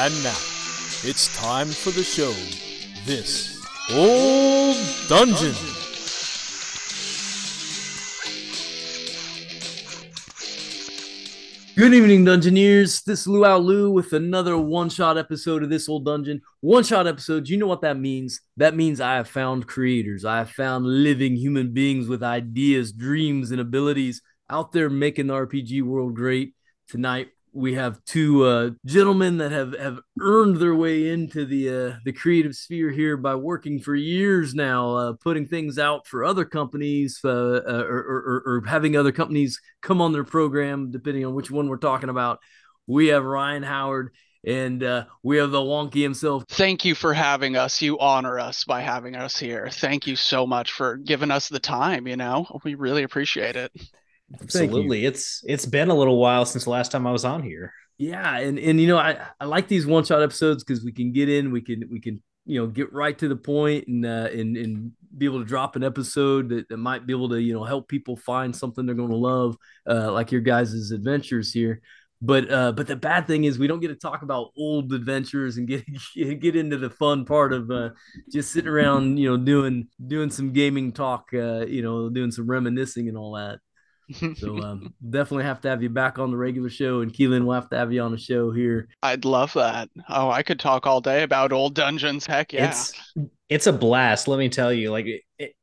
And now, it's time for the show. This Old Dungeon. Good evening, Dungeoneers. This is Luau Lou with another one shot episode of This Old Dungeon. One shot episodes, you know what that means? That means I have found creators. I have found living human beings with ideas, dreams, and abilities out there making the RPG world great. Tonight, we have two uh, gentlemen that have, have earned their way into the uh, the creative sphere here by working for years now, uh, putting things out for other companies uh, uh, or, or, or, having other companies come on their program, depending on which one we're talking about. We have Ryan Howard and uh, we have the Wonkee himself. Thank you for having us. You honor us by having us here. Thank you so much for giving us the time. You know, we really appreciate it. Absolutely. It's it's been a little while since the last time I was on here. Yeah, and and you know, I I like these one shot episodes because we can get in, we can we can you know get right to the point and uh, and and be able to drop an episode that, that might be able to you know help people find something they're going to love, uh, like your guys' adventures here. But uh, but the bad thing is we don't get to talk about old adventures and get get into the fun part of uh, just sitting around, you know, doing doing some gaming talk, uh, you know, doing some reminiscing and all that so um, definitely have to have you back on the regular show, and Keelan will have to have you on the show here. I'd love that. Oh, I could talk all day about old dungeons. Heck yeah, it's it's a blast. Let me tell you, like, it,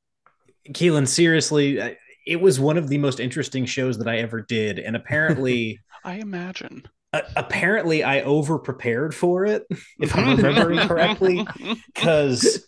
Keelan, seriously, it was one of the most interesting shows that I ever did, and apparently, I imagine. Uh, apparently, I over prepared for it, if I'm remembering correctly, because,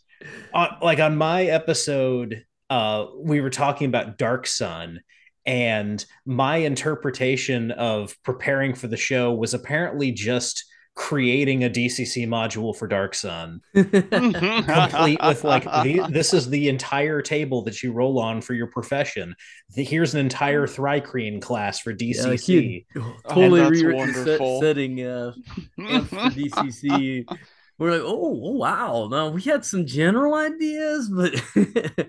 like on my episode, uh, we were talking about Dark Sun and my interpretation of preparing for the show was apparently just creating a DCC module for Dark Sun, complete with like the, this is the entire table that you roll on for your profession. The, here's an entire Thri-kreen class for DCC. Yeah, totally rewritten set, setting uh, for DCC we're like, oh, oh, wow. No, we had some general ideas, but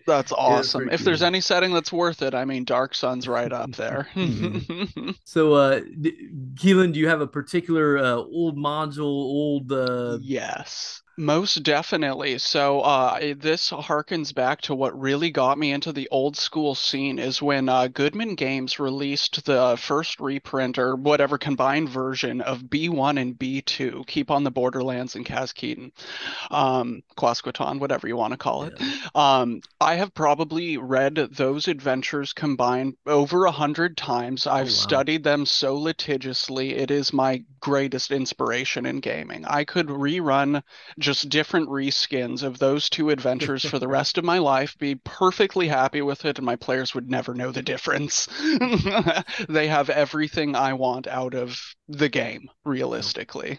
that's awesome. If there's any setting that's worth it, I mean, Dark Sun's right up there. mm-hmm. So, uh, Keelan, do you have a particular uh, old module, old? Uh... Yes. Most definitely. So uh, this harkens back to what really got me into the old school scene is when uh, Goodman Games released the first reprint or whatever combined version of B1 and B2, Keep on the Borderlands and Kaz um, Quasqueton, whatever you want to call it. Yeah. Um, I have probably read those adventures combined over a hundred times. I've oh, wow. studied them so litigiously. It is my greatest inspiration in gaming. I could rerun just different reskins of those two adventures for the rest of my life, be perfectly happy with it, and my players would never know the difference. they have everything I want out of the game, realistically.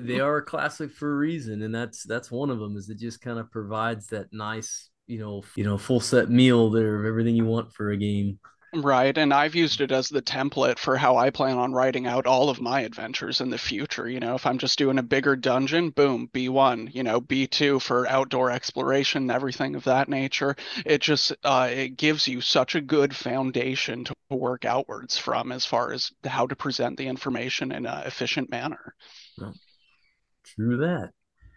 they are a classic for a reason, and that's that's one of them. Is it just kind of provides that nice, you know, you know, full set meal there of everything you want for a game. Right, and I've used it as the template for how I plan on writing out all of my adventures in the future. You know, if I'm just doing a bigger dungeon, boom, B1, you know, B2 for outdoor exploration, and everything of that nature. It just uh, it gives you such a good foundation to work outwards from as far as how to present the information in an efficient manner. Well, true that.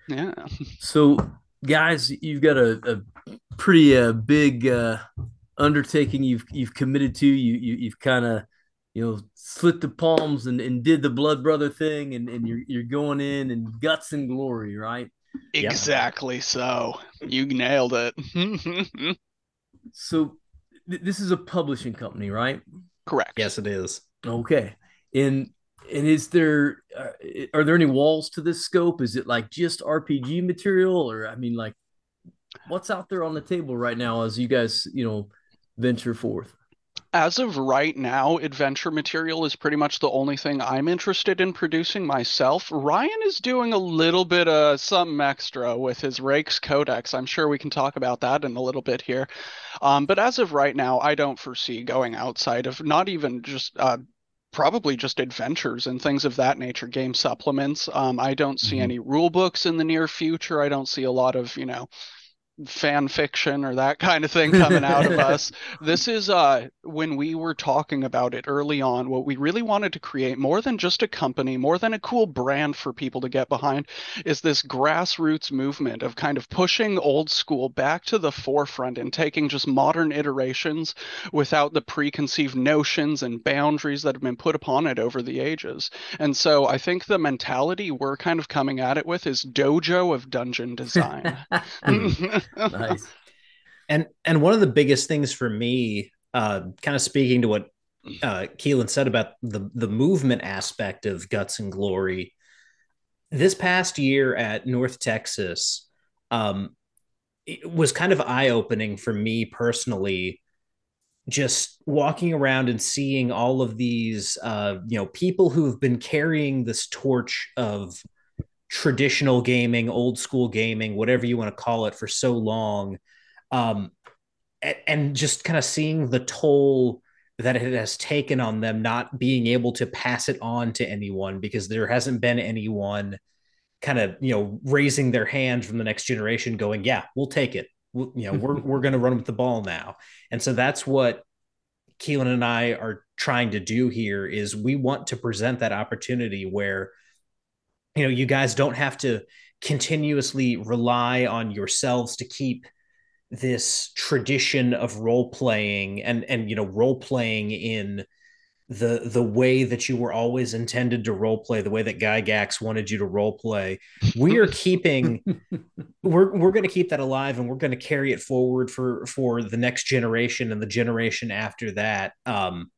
Yeah. So, guys, you've got a, a pretty uh, big uh, undertaking you've you've committed to. You, you you've kind of you know slit the palms and, and did the blood brother thing, and, and you're you're going in and guts and glory, right? Exactly. Yeah. So you nailed it. so th- this is a publishing company, right? Correct. Yes, it is. Okay. And and is there uh, are there any walls to this scope? Is it like just RPG material, or I mean, like what's out there on the table right now as you guys you know venture forth? As of right now, adventure material is pretty much the only thing I'm interested in producing myself. Ryan is doing a little bit of something extra with his Rakes Codex. I'm sure we can talk about that in a little bit here. Um, but as of right now, I don't foresee going outside of not even just uh, probably just adventures and things of that nature, game supplements. Um, I don't see mm-hmm. any rule books in the near future. I don't see a lot of, you know, fan fiction or that kind of thing coming out of us. This is uh when we were talking about it early on, what we really wanted to create more than just a company, more than a cool brand for people to get behind, is this grassroots movement of kind of pushing old school back to the forefront and taking just modern iterations without the preconceived notions and boundaries that have been put upon it over the ages. And so I think the mentality we're kind of coming at it with is dojo of dungeon design. nice. And and one of the biggest things for me, uh, kind of speaking to what uh, Keelan said about the the movement aspect of Guts and Glory, this past year at North Texas, um, was kind of eye opening for me personally. Just walking around and seeing all of these, uh, you know, people who've been carrying this torch of traditional gaming, old school gaming, whatever you want to call it, for so long, um, and, and just kind of seeing the toll that it has taken on them not being able to pass it on to anyone because there hasn't been anyone kind of you know raising their hand from the next generation going yeah we'll take it. We'll, you know we're, we're going to run with the ball now. And so that's what keelan and i are trying to do here is we want to present that opportunity where you know you guys don't have to continuously rely on yourselves to keep this tradition of role playing and and you know role playing in the the way that you were always intended to role play the way that Gygax wanted you to role play. We are keeping we're we're going to keep that alive and we're going to carry it forward for for the next generation and the generation after that. Um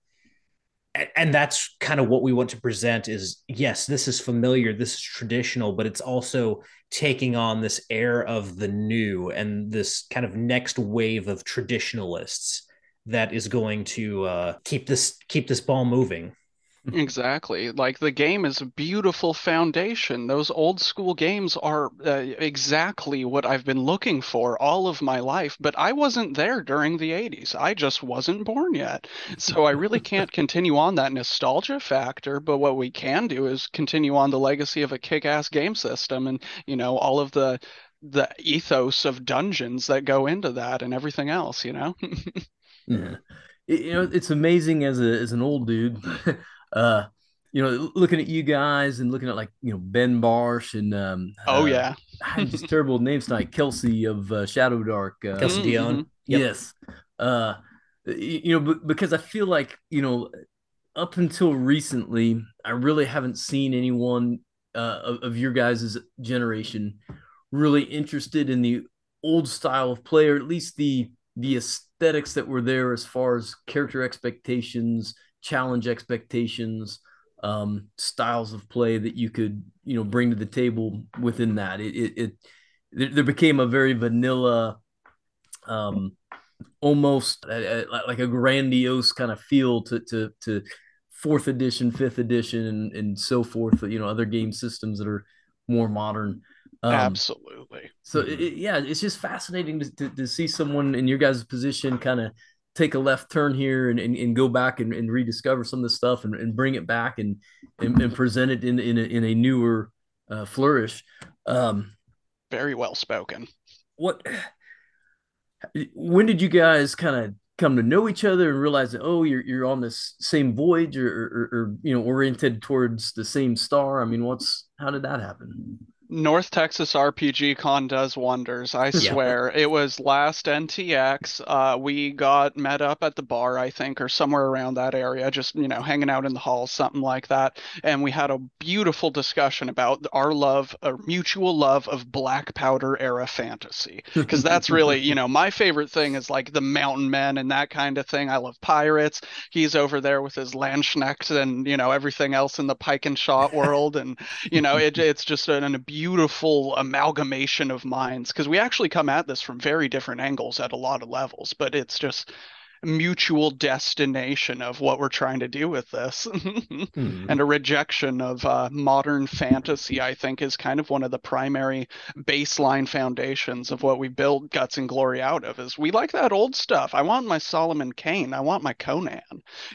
and that's kind of what we want to present is yes this is familiar this is traditional but it's also taking on this air of the new and this kind of next wave of traditionalists that is going to uh, keep this keep this ball moving Exactly. Like the game is a beautiful foundation. Those old school games are uh, exactly what I've been looking for all of my life, but I wasn't there during the 80s. I just wasn't born yet. So I really can't continue on that nostalgia factor, but what we can do is continue on the legacy of a kick-ass game system and, you know, all of the the ethos of dungeons that go into that and everything else, you know? yeah. You know, it's amazing as a as an old dude uh, you know, looking at you guys and looking at like you know Ben Barsh and um, oh uh, yeah, I had just terrible names tonight. Kelsey of uh, Shadow Dark, uh, Kelsey mm-hmm. Dionne. Yep. Yes, uh, you know, because I feel like you know, up until recently, I really haven't seen anyone uh, of, of your guys' generation really interested in the old style of play, or at least the the aesthetics that were there as far as character expectations, challenge expectations, um, styles of play that you could you know bring to the table within that. It it, it there became a very vanilla, um, almost a, a, like a grandiose kind of feel to to to fourth edition, fifth edition, and, and so forth. You know, other game systems that are more modern. Um, Absolutely. So it, yeah, it's just fascinating to, to, to see someone in your guys' position kind of take a left turn here and, and, and go back and, and rediscover some of the stuff and, and bring it back and, and, and present it in, in, a, in a newer uh, flourish. Um, Very well spoken. What, when did you guys kind of come to know each other and realize that, oh, you're, you're on this same voyage or, or, or, you know, oriented towards the same star? I mean, what's, how did that happen? North Texas RPG Con does wonders. I swear. Yeah. It was last NTX. Uh, we got met up at the bar, I think, or somewhere around that area, just you know, hanging out in the hall, something like that. And we had a beautiful discussion about our love, a mutual love of Black Powder era fantasy, because that's really, you know, my favorite thing is like the Mountain Men and that kind of thing. I love pirates. He's over there with his Landsknecht and you know everything else in the pike and shot world, and you know, it, it's just an, an abuse beautiful amalgamation of minds because we actually come at this from very different angles at a lot of levels, but it's just mutual destination of what we're trying to do with this hmm. and a rejection of uh, modern fantasy i think is kind of one of the primary baseline foundations of what we build guts and glory out of is we like that old stuff i want my solomon kane i want my conan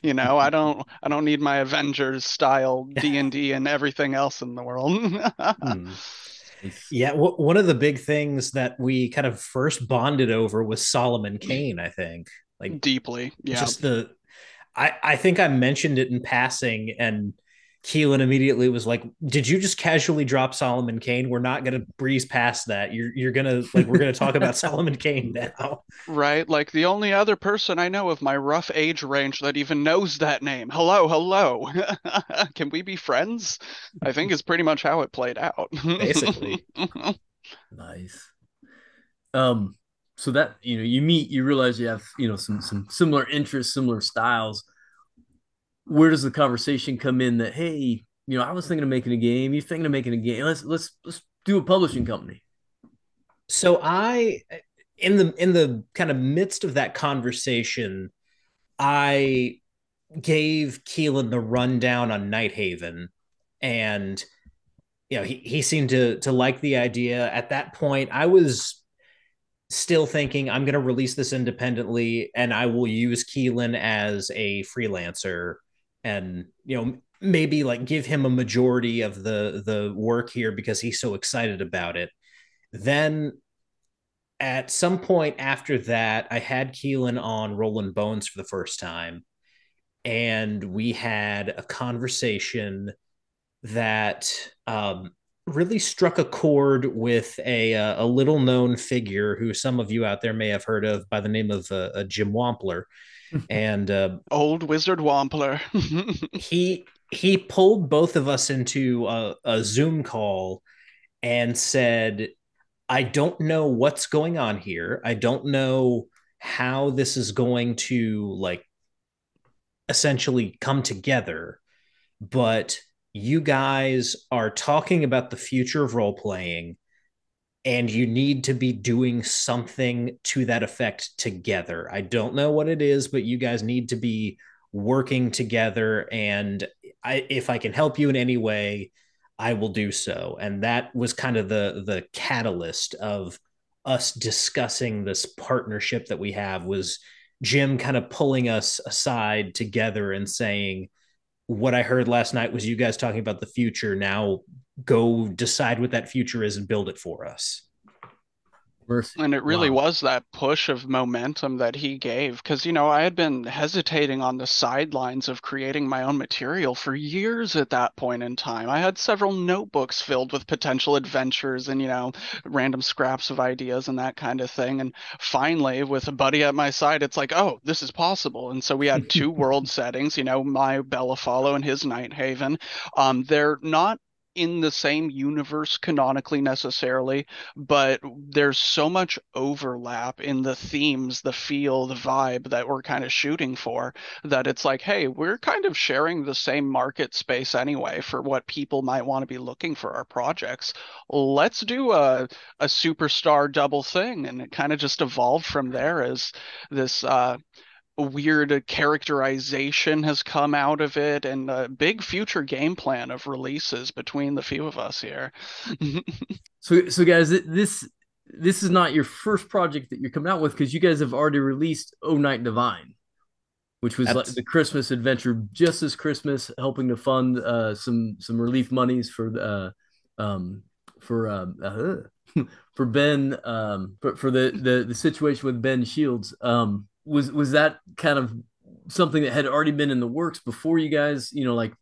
you know i don't i don't need my avengers style d&d and everything else in the world hmm. Yeah, w- one of the big things that we kind of first bonded over was Solomon Kane. I think, like deeply, yeah. Just the, I I think I mentioned it in passing, and Keelan immediately was like, "Did you just casually drop Solomon Kane? We're not gonna breeze past that. You're you're gonna like we're gonna talk about Solomon Kane now, right? Like the only other person I know of my rough age range that even knows that name. Hello, hello. Can we be friends? I think is pretty much how it played out. Basically, nice. Um, so that you know, you meet, you realize you have you know some some similar interests, similar styles. Where does the conversation come in that hey you know i was thinking of making a game you're thinking of making a game let's let's let's do a publishing company? So i in the in the kind of midst of that conversation i gave keelan the rundown on nighthaven and you know he, he seemed to to like the idea. At that point i was still thinking i'm going to release this independently and i will use keelan as a freelancer. And you know maybe like give him a majority of the the work here because he's so excited about it. Then at some point after that i had keelan on rolling bones for the first time and we had a conversation that um, really struck a chord with a uh, a little known figure who some of you out there may have heard of by the name of uh, uh Jim Wampler and uh, old wizard Wampler. he he pulled both of us into a, a Zoom call and said, "I don't know what's going on here. I don't know how this is going to like essentially come together, but." You guys are talking about the future of role playing and you need to be doing something to that effect together. I don't know what it is, but you guys need to be working together. And I, if I can help you in any way, I will do so. And that was kind of the the catalyst of us discussing this partnership that we have was Jim kind of pulling us aside together and saying, what I heard last night was you guys talking about the future. Now go decide what that future is and build it for us. Mercy. And it really wow. was that push of momentum that he gave. Because, you know, I had been hesitating on the sidelines of creating my own material for years at that point in time. I had several notebooks filled with potential adventures and, you know, random scraps of ideas and that kind of thing. And finally, with a buddy at my side, it's like, oh, this is possible. And so we had two world settings, you know, my Bellafallow and his Nighthaven. Um, they're not in the same universe canonically necessarily, but there's so much overlap in the themes, the feel, the vibe that we're kind of shooting for that it's like, hey, we're kind of sharing the same market space anyway for what people might want to be looking for our projects. Let's do a a superstar double thing, and it kind of just evolved from there as this. Uh, weird characterization has come out of it and a big future game plan of releases between the few of us here. So so guys this this is not your first project that you're coming out with because you guys have already released oh knight divine which was like the christmas adventure just as christmas helping to fund uh, some some relief monies for the uh, um for uh, uh for ben um for, for the, the the situation with ben shields. Um was was that kind of something that had already been in the works before you guys you know like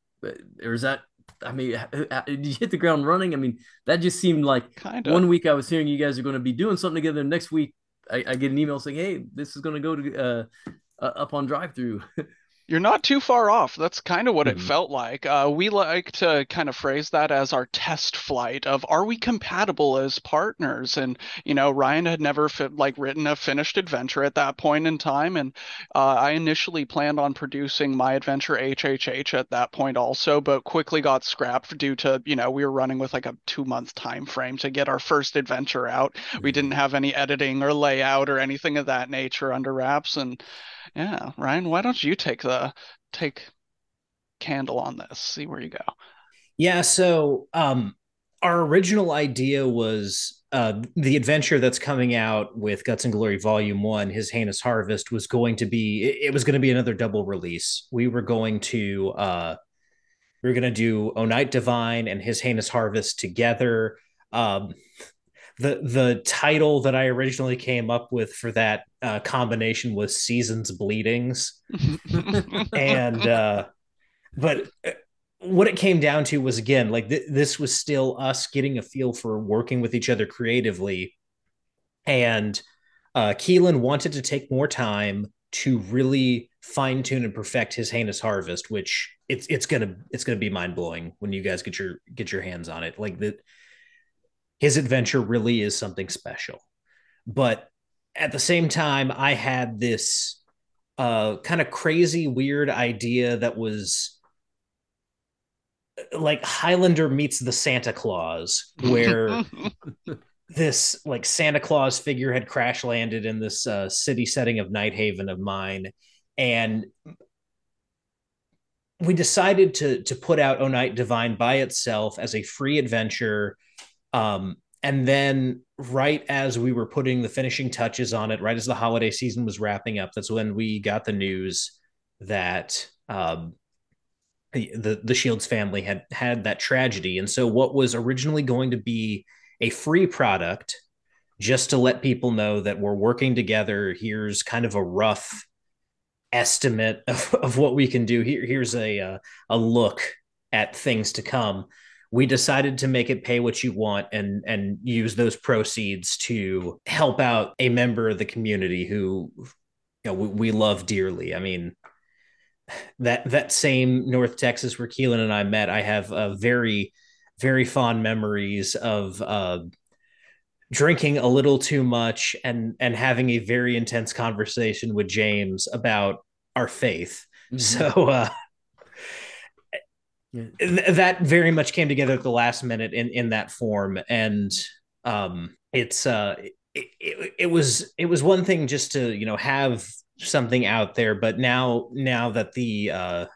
or is that I mean, did you hit the ground running? I mean, that just seemed like Kinda. one week I was hearing you guys are going to be doing something together. Next week, I, I get an email saying, "Hey, this is going to go to uh, uh, up on drive-through." You're not too far off. That's kind of what mm-hmm. it felt like. Uh, we like to kind of phrase that as our test flight of are we compatible as partners? And you know, Ryan had never fi- like written a finished adventure at that point in time, and uh, I initially planned on producing my adventure HHH at that point also, but quickly got scrapped due to you know we were running with like a two month time frame to get our first adventure out. Mm-hmm. We didn't have any editing or layout or anything of that nature under wraps, and yeah, Ryan, why don't you take the take candle on this? See where you go. Yeah, so um our original idea was uh, the adventure that's coming out with Guts and Glory Volume One, His Heinous Harvest, was going to be it, was going to be another double release. We were going to uh, we were going to do O Knight Divine and His Heinous Harvest together. Um, the the title that I originally came up with for that uh, combination was Seasons Bleedings, and uh, but uh, what it came down to was again like th- this was still us getting a feel for working with each other creatively, and uh, Keelan wanted to take more time to really fine tune and perfect his heinous harvest, which it's it's gonna it's gonna be mind blowing when you guys get your get your hands on it. Like that his adventure really is something special. But at the same time, I had this uh, kind of crazy, weird idea that was like Highlander meets the Santa Claus, where this like Santa Claus figure had crash landed in this uh, city setting of Nighthaven of mine, and we decided to to put out O Knight Divine by itself as a free adventure um, and then right as we were putting the finishing touches on it, right as the holiday season was wrapping up, that's when we got the news that um, the the Shields family had had that tragedy. And so what was originally going to be a free product just to let people know that we're working together, here's kind of a rough estimate of, of what we can do. Here, here's a uh, a look at things to come we decided to make it pay what you want and and use those proceeds to help out a member of the community who you know we, we love dearly i mean that that same north texas where keelan and i met i have a very very fond memories of uh, drinking a little too much and and having a very intense conversation with james about our faith mm-hmm. so uh. That very much came together at the last minute in in that form. And um it's uh it, it, it was it was one thing just to you know have something out there. But now now that the uh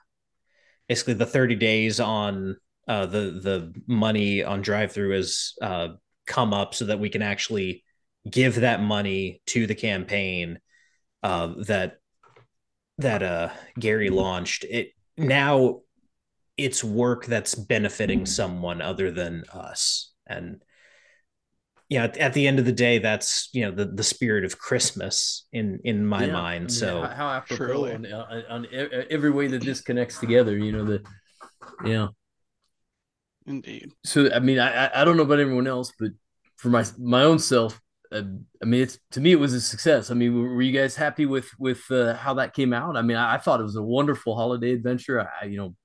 basically the 30 days on uh the the money on drive through has uh come up so that we can actually give that money to the campaign uh that that uh Gary launched it now it's work that's benefiting someone other than us and yeah at, at, the end of the day that's you know the, the spirit of christmas in in my yeah, mind so how, how apropos on, on, every way that this connects together you know the yeah indeed so i mean i i don't know about everyone else but for my my own self uh, I mean, it's to me, it was a success. I mean, were you guys happy with with uh, how that came out? I mean, I, I, thought it was a wonderful holiday adventure. I, you know,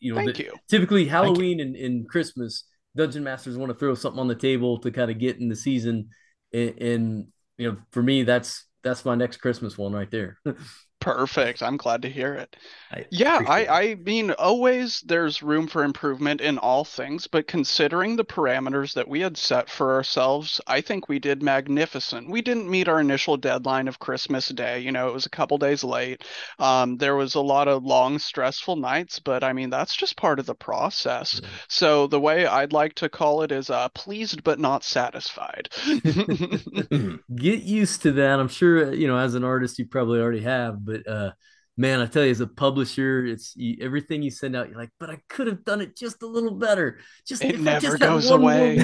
you know, the, you. typically Halloween and, and Christmas, dungeon masters want to throw something on the table to kind of get in the season. And, and you know, for me, that's that's my next Christmas one right there. Perfect. I'm glad to hear it. I yeah, I, I mean, always there's room for improvement in all things, but considering the parameters that we had set for ourselves, I think we did magnificent. We didn't meet our initial deadline of Christmas Day. You know, it was a couple days late. Um, there was a lot of long, stressful nights, but I mean, that's just part of the process. Mm-hmm. So the way I'd like to call it is uh, pleased but not satisfied. Get used to that. I'm sure, you know, as an artist, you probably already have, but but uh, man, I tell you, as a publisher, it's you, everything you send out. You're like, but I could have done it just a little better. Just it never just goes away.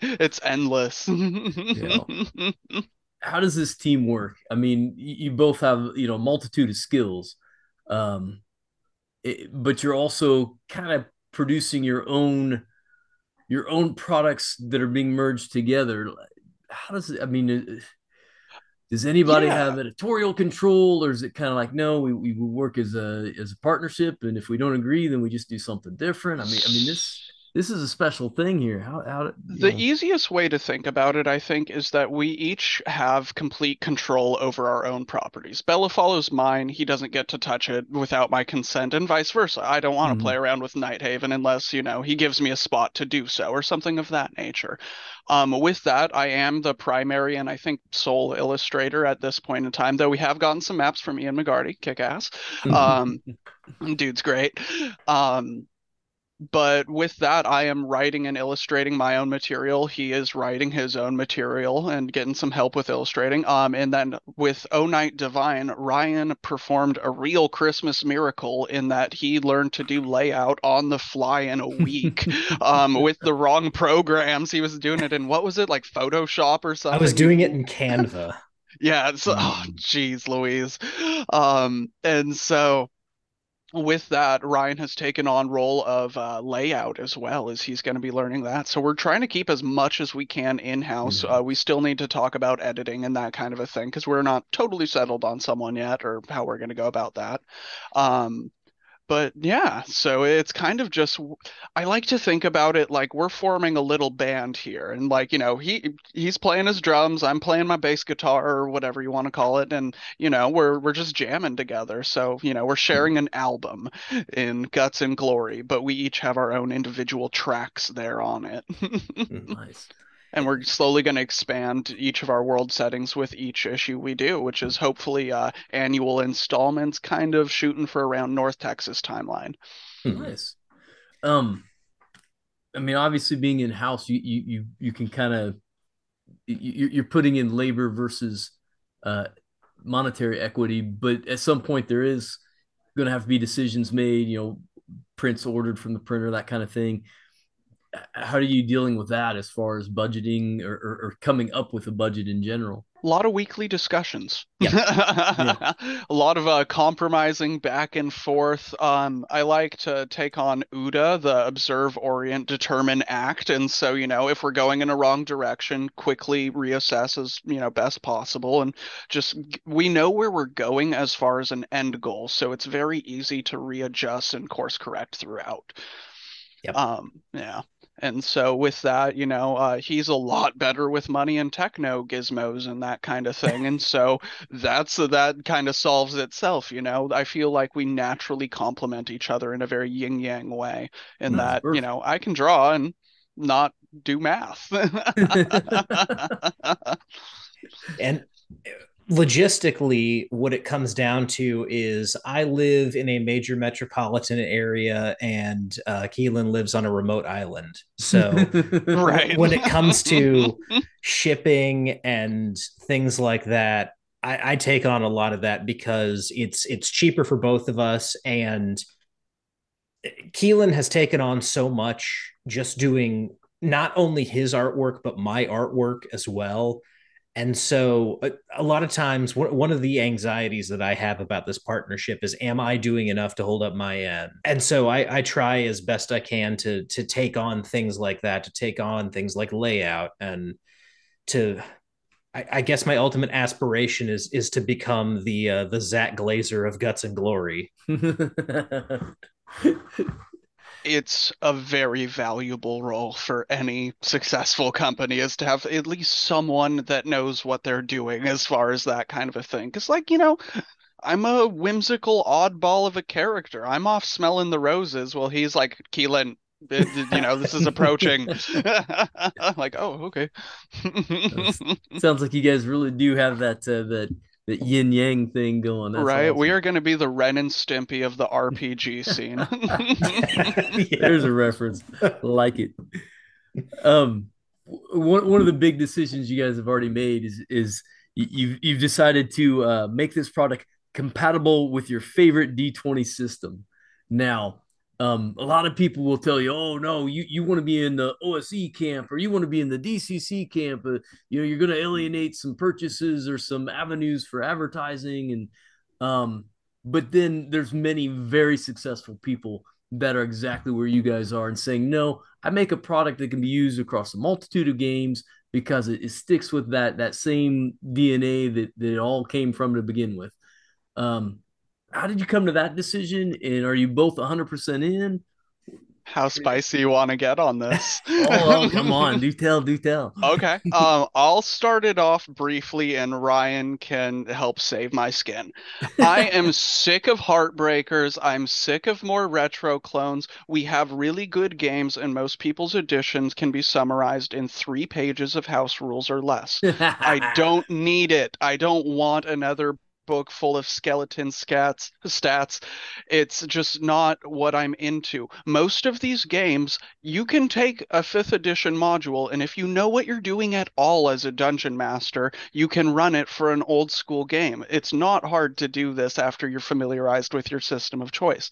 it's endless. How does this team work? I mean, you, you both have you know multitude of skills, um, it, but you're also kind of producing your own your own products that are being merged together. How does it? I mean does anybody yeah. have editorial control or is it kind of like no we, we work as a as a partnership and if we don't agree then we just do something different i mean i mean this this is a special thing here. How, how the know. easiest way to think about it, I think, is that we each have complete control over our own properties. Bella follows mine; he doesn't get to touch it without my consent, and vice versa. I don't want to mm-hmm. play around with Nighthaven unless you know he gives me a spot to do so, or something of that nature. Um, with that, I am the primary and I think sole illustrator at this point in time. Though we have gotten some maps from Ian McGarty, kick ass. Um, dude's great. Um, but with that, I am writing and illustrating my own material. He is writing his own material and getting some help with illustrating. Um, and then with O Knight Divine, Ryan performed a real Christmas miracle in that he learned to do layout on the fly in a week. um, with the wrong programs, he was doing it in what was it like Photoshop or something? I was doing it in Canva. yeah. It's oh, geez, Louise. Um, and so with that, Ryan has taken on role of uh, layout as well as he's going to be learning that. So we're trying to keep as much as we can in house. Mm-hmm. Uh, we still need to talk about editing and that kind of a thing because we're not totally settled on someone yet or how we're going to go about that. Um, but yeah, so it's kind of just I like to think about it like we're forming a little band here and like, you know, he he's playing his drums, I'm playing my bass guitar or whatever you want to call it and you know, we're we're just jamming together. So, you know, we're sharing an album in Guts and Glory, but we each have our own individual tracks there on it. nice and we're slowly going to expand each of our world settings with each issue we do, which is hopefully uh, annual installments, kind of shooting for around North Texas timeline. Hmm. Nice. Um, I mean, obviously, being in house, you you you you can kind of you, you're putting in labor versus uh, monetary equity, but at some point there is going to have to be decisions made. You know, prints ordered from the printer, that kind of thing how are you dealing with that as far as budgeting or, or, or coming up with a budget in general? A lot of weekly discussions. Yeah. yeah. a lot of uh, compromising back and forth. Um, I like to take on OODA, the observe, orient, determine, act. And so, you know, if we're going in a wrong direction, quickly reassess as, you know, best possible. And just, we know where we're going as far as an end goal. So it's very easy to readjust and course correct throughout. Yep. Um, yeah. And so with that, you know, uh, he's a lot better with money and techno gizmos and that kind of thing. and so that's that kind of solves itself. You know, I feel like we naturally complement each other in a very yin yang way. In that, you know, I can draw and not do math. and logistically, what it comes down to is I live in a major metropolitan area and uh, Keelan lives on a remote island. So, right. when it comes to shipping and things like that, I, I take on a lot of that because it's it's cheaper for both of us and Keelan has taken on so much just doing not only his artwork but my artwork as well and so a, a, lot of times one of the anxieties that i have about this partnership is am i doing enough to hold up my end? And so I, I, try as best i can to to take on things like that to take on things like layout and to I, I guess my ultimate aspiration is is to become the uh, the Zach Glazer of guts and glory it's a very valuable role for any successful company is to have at least someone that knows what they're doing as far as that kind of a thing. Because, like, you know, I'm a whimsical oddball of a character. I'm off smelling the roses while he's like, Keelan, you know, this is approaching. I'm like, oh, okay. sounds like you guys really do have that uh, that the yin yang thing going. That's right. Awesome. We are going to be the Ren and Stimpy of the RPG scene. yeah. There's a reference. like it. Um, one one of the big decisions you guys have already made is is you've you've decided to uh, make this product compatible with your favorite D20 system. Now, um, a lot of people will tell you, "Oh no, you, you want to be in the OSE camp or you want to be in the DCC camp. Uh, you know, you're going to alienate some purchases or some avenues for advertising." And um, but then there's many very successful people that are exactly where you guys are and saying, "No, I make a product that can be used across a multitude of games because it, it sticks with that that same DNA that that it all came from to begin with." Um, how did you come to that decision? And are you both 100% in? How spicy you want to get on this? oh, come on, do tell, do tell. Okay, um, I'll start it off briefly, and Ryan can help save my skin. I am sick of heartbreakers. I'm sick of more retro clones. We have really good games, and most people's editions can be summarized in three pages of house rules or less. I don't need it. I don't want another book full of skeleton scats stats. It's just not what I'm into. Most of these games, you can take a fifth edition module, and if you know what you're doing at all as a dungeon master, you can run it for an old school game. It's not hard to do this after you're familiarized with your system of choice.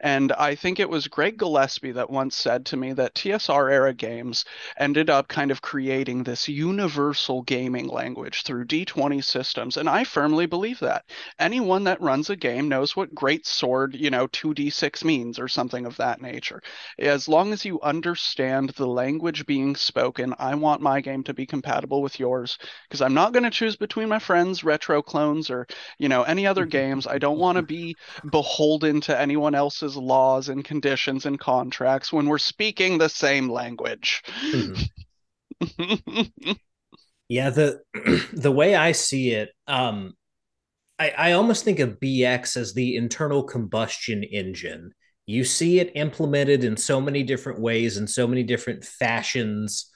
And I think it was Greg Gillespie that once said to me that TSR era games ended up kind of creating this universal gaming language through D20 systems. And I firmly believe that. Anyone that runs a game knows what great sword, you know, 2d6 means or something of that nature. As long as you understand the language being spoken, I want my game to be compatible with yours because I'm not going to choose between my friends' retro clones or, you know, any other games. I don't want to be beholden to anyone else's laws and conditions and contracts when we're speaking the same language. Mm-hmm. yeah, the the way I see it, um, I, I almost think of BX as the internal combustion engine. You see it implemented in so many different ways and so many different fashions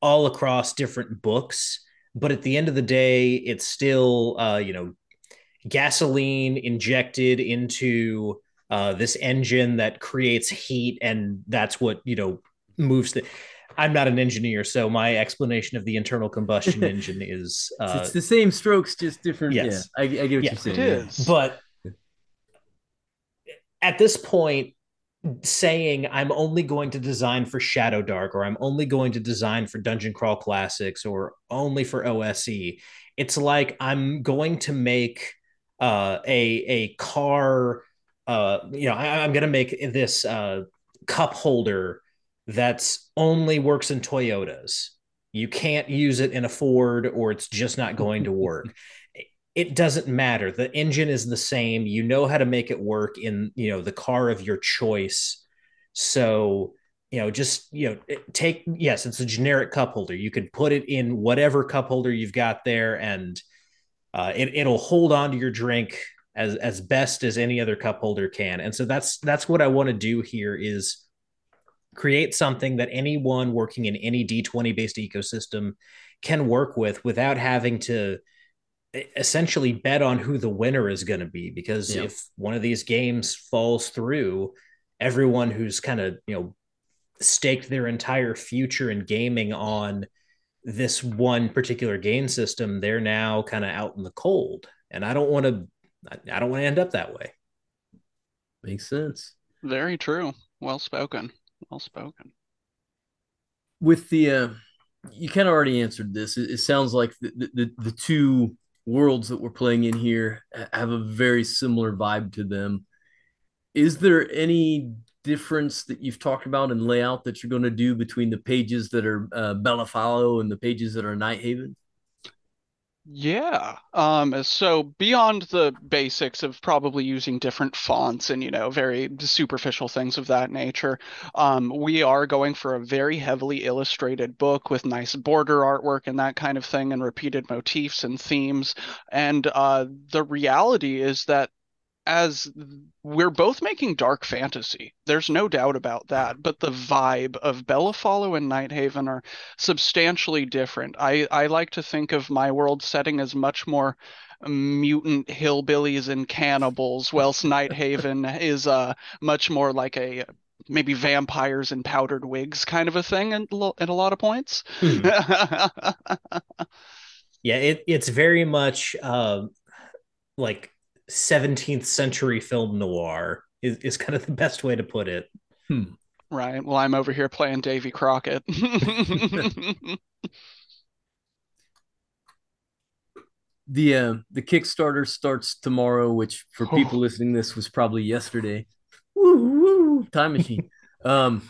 all across different books. But at the end of the day, it's still, uh, you know, gasoline injected into uh, this engine that creates heat, and that's what you know moves the. I'm not an engineer, so my explanation of the internal combustion engine is uh, it's the same strokes, just different. Yes, yeah, I, I get what yeah, you're saying. It is, but at this point, saying I'm only going to design for Shadow Dark or I'm only going to design for Dungeon Crawl Classics or only for OSE, it's like I'm going to make uh, a a car. Uh, you know, I, am going to make this uh, cup holder that's only works in Toyotas. You can't use it in a Ford or it's just not going to work. it doesn't matter. The engine is the same. You know how to make it work in, you know, the car of your choice. So, you know, just, you know, take yes, it's a generic cup holder. You can put it in whatever cup holder you've got there and uh, it, it'll hold on to your drink as as best as any other cup holder can. And so that's that's what I want to do here is create something that anyone working in any D20 based ecosystem can work with without having to essentially bet on who the winner is going to be. Because yeah. if one of these games falls through everyone who's kind of you know staked their entire future in gaming on this one particular game system they're now kind of out in the cold. And i don't want to i don't want to end up that way. Makes sense. Very true. Well spoken well spoken. With the, uh, you kind of already answered this. It, it sounds like the, the, the two worlds that we're playing in here have a very similar vibe to them. Is there any difference that you've talked about in layout that you're going to do between the pages that are uh, Bellafallo and the pages that are Nighthaven? Yeah. Um, so beyond the basics of probably using different fonts and, you know, very superficial things of that nature, um, we are going for a very heavily illustrated book with nice border artwork and that kind of thing and repeated motifs and themes. And uh, the reality is that as we're both making dark fantasy. There's no doubt about that. But the vibe of Bellafallo and Nighthaven are substantially different. I, I like to think of my world setting as much more mutant hillbillies and cannibals, whilst Nighthaven is uh, much more like a maybe vampires and powdered wigs kind of a thing in, in a lot of points. Hmm. yeah, it, it's very much uh, like 17th century film noir is, is kind of the best way to put it. Hmm. Right. Well, I'm over here playing Davy Crockett. the uh, the Kickstarter starts tomorrow, which for oh. people listening this was probably yesterday. Woo, woo, time machine. um,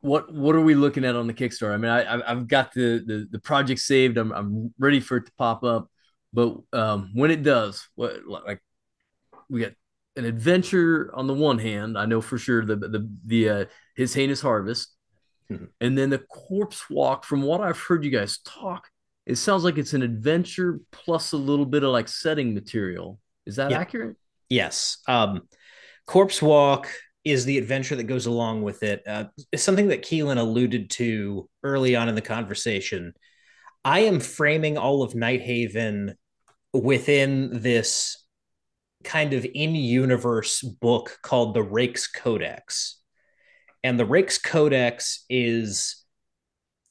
what what are we looking at on the Kickstarter? I mean, I I've got the the, the project saved. I'm I'm ready for it to pop up. But um, when it does, what like we got an adventure on the one hand, I know for sure the the the uh, his heinous harvest, mm-hmm. and then the corpse walk. From what I've heard you guys talk, it sounds like it's an adventure plus a little bit of like setting material. Is that yeah. accurate? Yes. Um, corpse walk is the adventure that goes along with it. Uh, it's something that Keelan alluded to early on in the conversation. I am framing all of Nighthaven within this kind of in universe book called the Rake's Codex. And the Rake's Codex is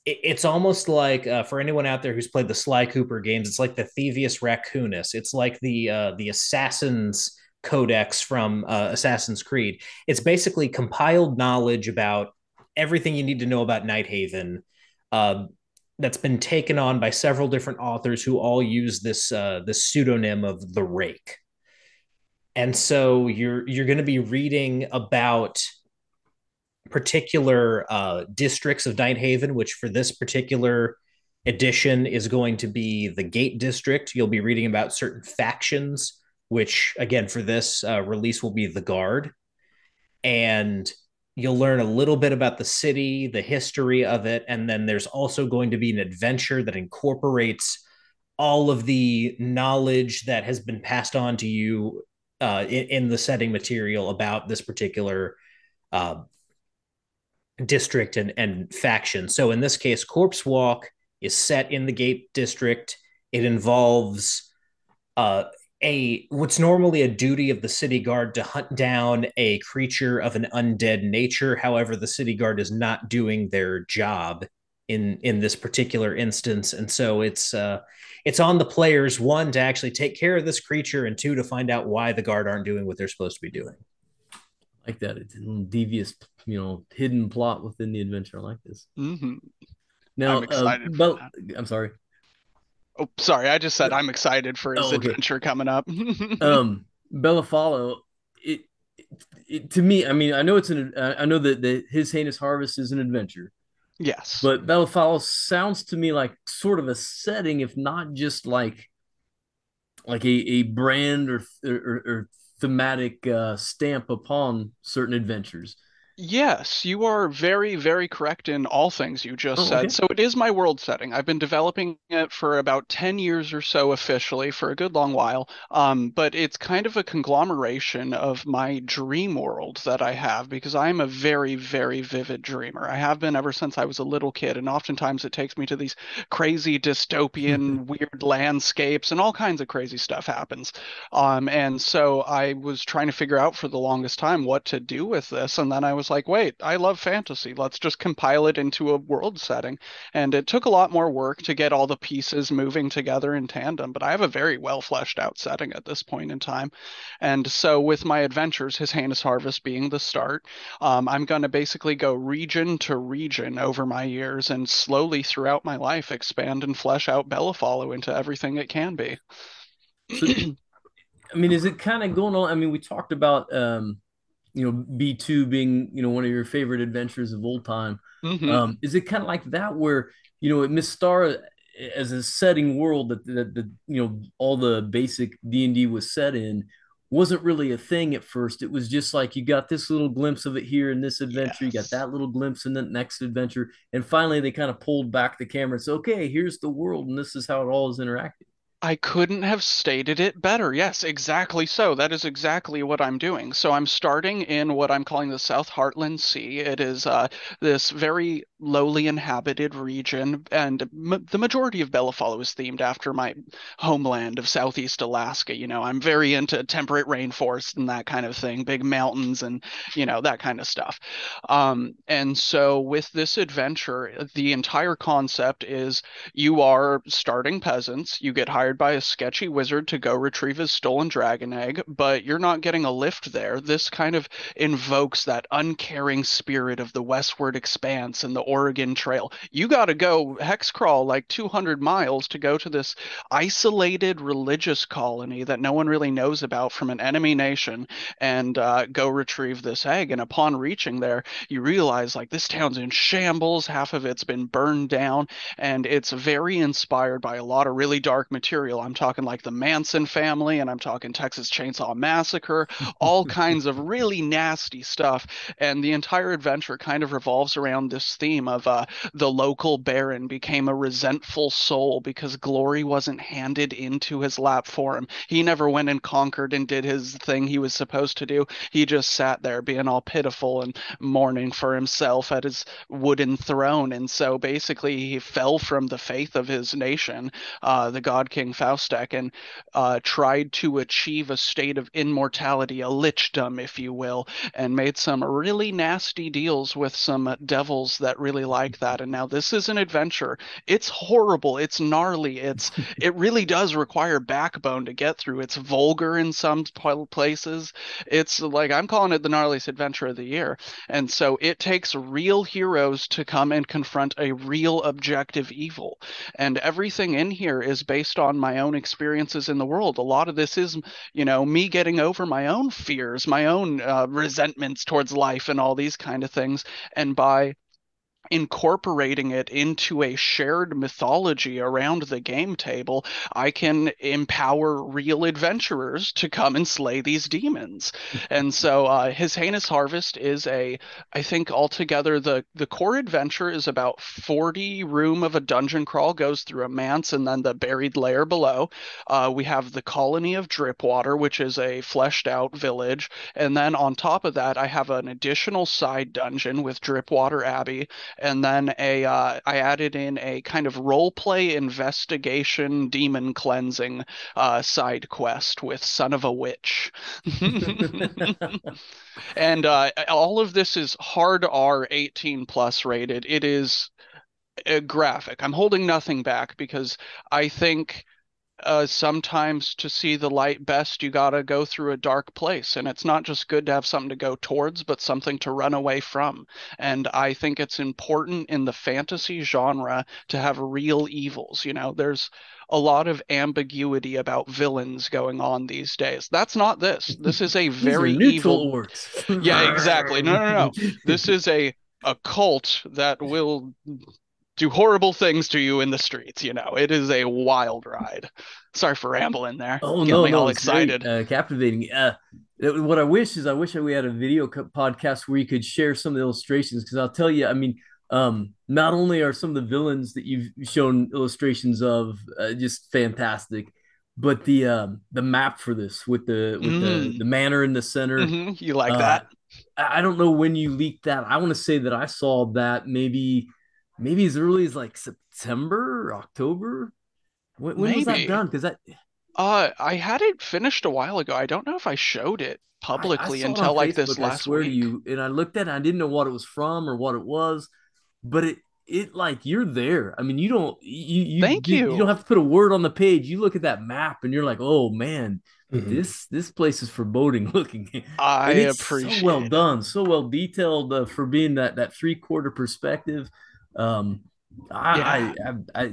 it's almost like uh, for anyone out there who's played the Sly Cooper games, it's like the Thievius Raccoonus. It's like the uh, the Assassin's Codex from uh, Assassin's Creed. It's basically compiled knowledge about everything you need to know about Nighthaven. Uh, that's been taken on by several different authors who all use this uh, this pseudonym of the Rake. And so you're you're going to be reading about particular uh, districts of Nighthaven, which for this particular edition is going to be the Gate District. You'll be reading about certain factions, which again for this uh, release will be the Guard, and you'll learn a little bit about the city, the history of it, and then there's also going to be an adventure that incorporates all of the knowledge that has been passed on to you uh, in, in, the setting material about this particular uh, district and, and faction. So in this case, Corpse Walk is set in the Gate District. It involves uh, a what's normally a duty of the city guard to hunt down a creature of an undead nature. However, the city guard is not doing their job in in this particular instance, and so it's uh, it's on the players one to actually take care of this creature, and two to find out why the guard aren't doing what they're supposed to be doing. Like that, it's a devious, you know, hidden plot within the adventure. I like this. Mm-hmm. Now, I'm uh, excited. Uh, but I'm sorry. Oh, sorry. I just said I'm excited for his oh, okay. adventure coming up. um, Bellafallo, it, it, it, to me, I mean, I know it's an, I know that the, his heinous harvest is an adventure. Yes, but Bellafallo sounds to me like sort of a setting, if not just like, like a, a brand or or, or thematic uh, stamp upon certain adventures. Yes, you are very, very correct in all things you just oh, said. Okay. So it is my world setting. I've been developing it for about 10 years or so officially, for a good long while. Um, but it's kind of a conglomeration of my dream world that I have because I'm a very, very vivid dreamer. I have been ever since I was a little kid. And oftentimes it takes me to these crazy dystopian, weird landscapes and all kinds of crazy stuff happens. Um, and so I was trying to figure out for the longest time what to do with this. And then I was was like, wait, I love fantasy. Let's just compile it into a world setting. And it took a lot more work to get all the pieces moving together in tandem, but I have a very well fleshed out setting at this point in time. And so, with my adventures, His Heinous Harvest being the start, um, I'm going to basically go region to region over my years and slowly throughout my life expand and flesh out Bellafallo into everything it can be. So, I mean, is it kind of going on? I mean, we talked about um, you know b2 being you know one of your favorite adventures of old time mm-hmm. um, is it kind of like that where you know Mystara as a setting world that that the you know all the basic d&d was set in wasn't really a thing at first it was just like you got this little glimpse of it here in this adventure yes. you got that little glimpse in the next adventure and finally they kind of pulled back the camera and said okay here's the world and this is how it all is interacting I couldn't have stated it better. Yes, exactly so. That is exactly what I'm doing. So I'm starting in what I'm calling the South Heartland Sea. It is uh, this very lowly inhabited region, and m- the majority of Bellafallo is themed after my homeland of Southeast Alaska. You know, I'm very into temperate rainforest and that kind of thing, big mountains and, you know, that kind of stuff. Um, and so with this adventure, the entire concept is you are starting peasants, you get hired by a sketchy wizard to go retrieve his stolen dragon egg, but you're not getting a lift there. This kind of invokes that uncaring spirit of the westward expanse and the Oregon Trail. You got to go hex crawl like 200 miles to go to this isolated religious colony that no one really knows about from an enemy nation and uh, go retrieve this egg. And upon reaching there, you realize like this town's in shambles, half of it's been burned down, and it's very inspired by a lot of really dark material material. I'm talking like the Manson family, and I'm talking Texas Chainsaw Massacre, all kinds of really nasty stuff. And the entire adventure kind of revolves around this theme dream of uh, the local baron became a resentful soul because glory wasn't handed into his lap for him. He never went and conquered and did his thing he was supposed to do. He just sat there being all pitiful and mourning for himself at his wooden throne. And so basically, he fell from the faith of his nation, uh, the god king Faustek, and uh, tried to achieve a state of immortality, a lichdom, if you will, and made some really nasty deals with some devils that really like that. And now this is an adventure. It's horrible. It's gnarly. It's it really does require backbone to get through. It's vulgar in some places. It's like I'm calling it the gnarliest adventure of the year. And so it takes real heroes to come and confront a real objective evil. And everything in here is based on my own experiences in the world. A lot of this is, you know, me getting over my own fears, my own uh, resentments towards life and all these kind of things. And by incorporating it into a shared mythology around the game table, I can empower real adventurers to come and slay these demons. and so uh, his heinous harvest is a, I think altogether the the core adventure is about 40 room of a dungeon crawl goes through a manse and then the buried lair below. Uh, we have the colony of Dripwater, which is a fleshed out village, and then on top of that, I have an additional side dungeon with Dripwater Abbey and then a uh, I added in a kind of role play investigation demon cleansing uh, side quest with Son of a Witch. and uh, all of this is hard R 18 plus rated. It is a graphic. I'm holding nothing back because I think uh, sometimes to see the light best, you got to go through a dark place. And it's not just good to have something to go towards, but something to run away from. And I think it's important in the fantasy genre to have real evils. You know, there's a lot of ambiguity about villains going on these days. That's not this. This is a very evil. orcs. yeah, exactly. No, no, no. This is a a cult that will do horrible things to you in the streets. You know, it is a wild ride. Sorry for rambling there. Oh Get no, me no, all excited. great, uh, captivating. Uh, what I wish is I wish we had a video podcast where you could share some of the illustrations because I'll tell you, I mean, um, not only are some of the villains that you've shown illustrations of uh, just fantastic, but the um, the map for this with the with the Mm. the manor in the center. Mhm, You like Uh, that? I don't know when you leaked that. I want to say that I saw that maybe maybe as early as like September, October. When, when was that done? Because that Uh, I had it finished a while ago. I don't know if I showed it I- I publicly it until on like this Facebook, I last swear week. to you, and I looked at it. I didn't know what it was from or what it was, but it it like you're there. I mean, you don't you you Thank you, you. don't have to put a word on the page. You look at that map and you're like, oh man, Mhm. this this place is foreboding looking. I appreciate so well it. done, so well detailed uh, for being that that three quarter perspective. Um, I, Yeah. I, I I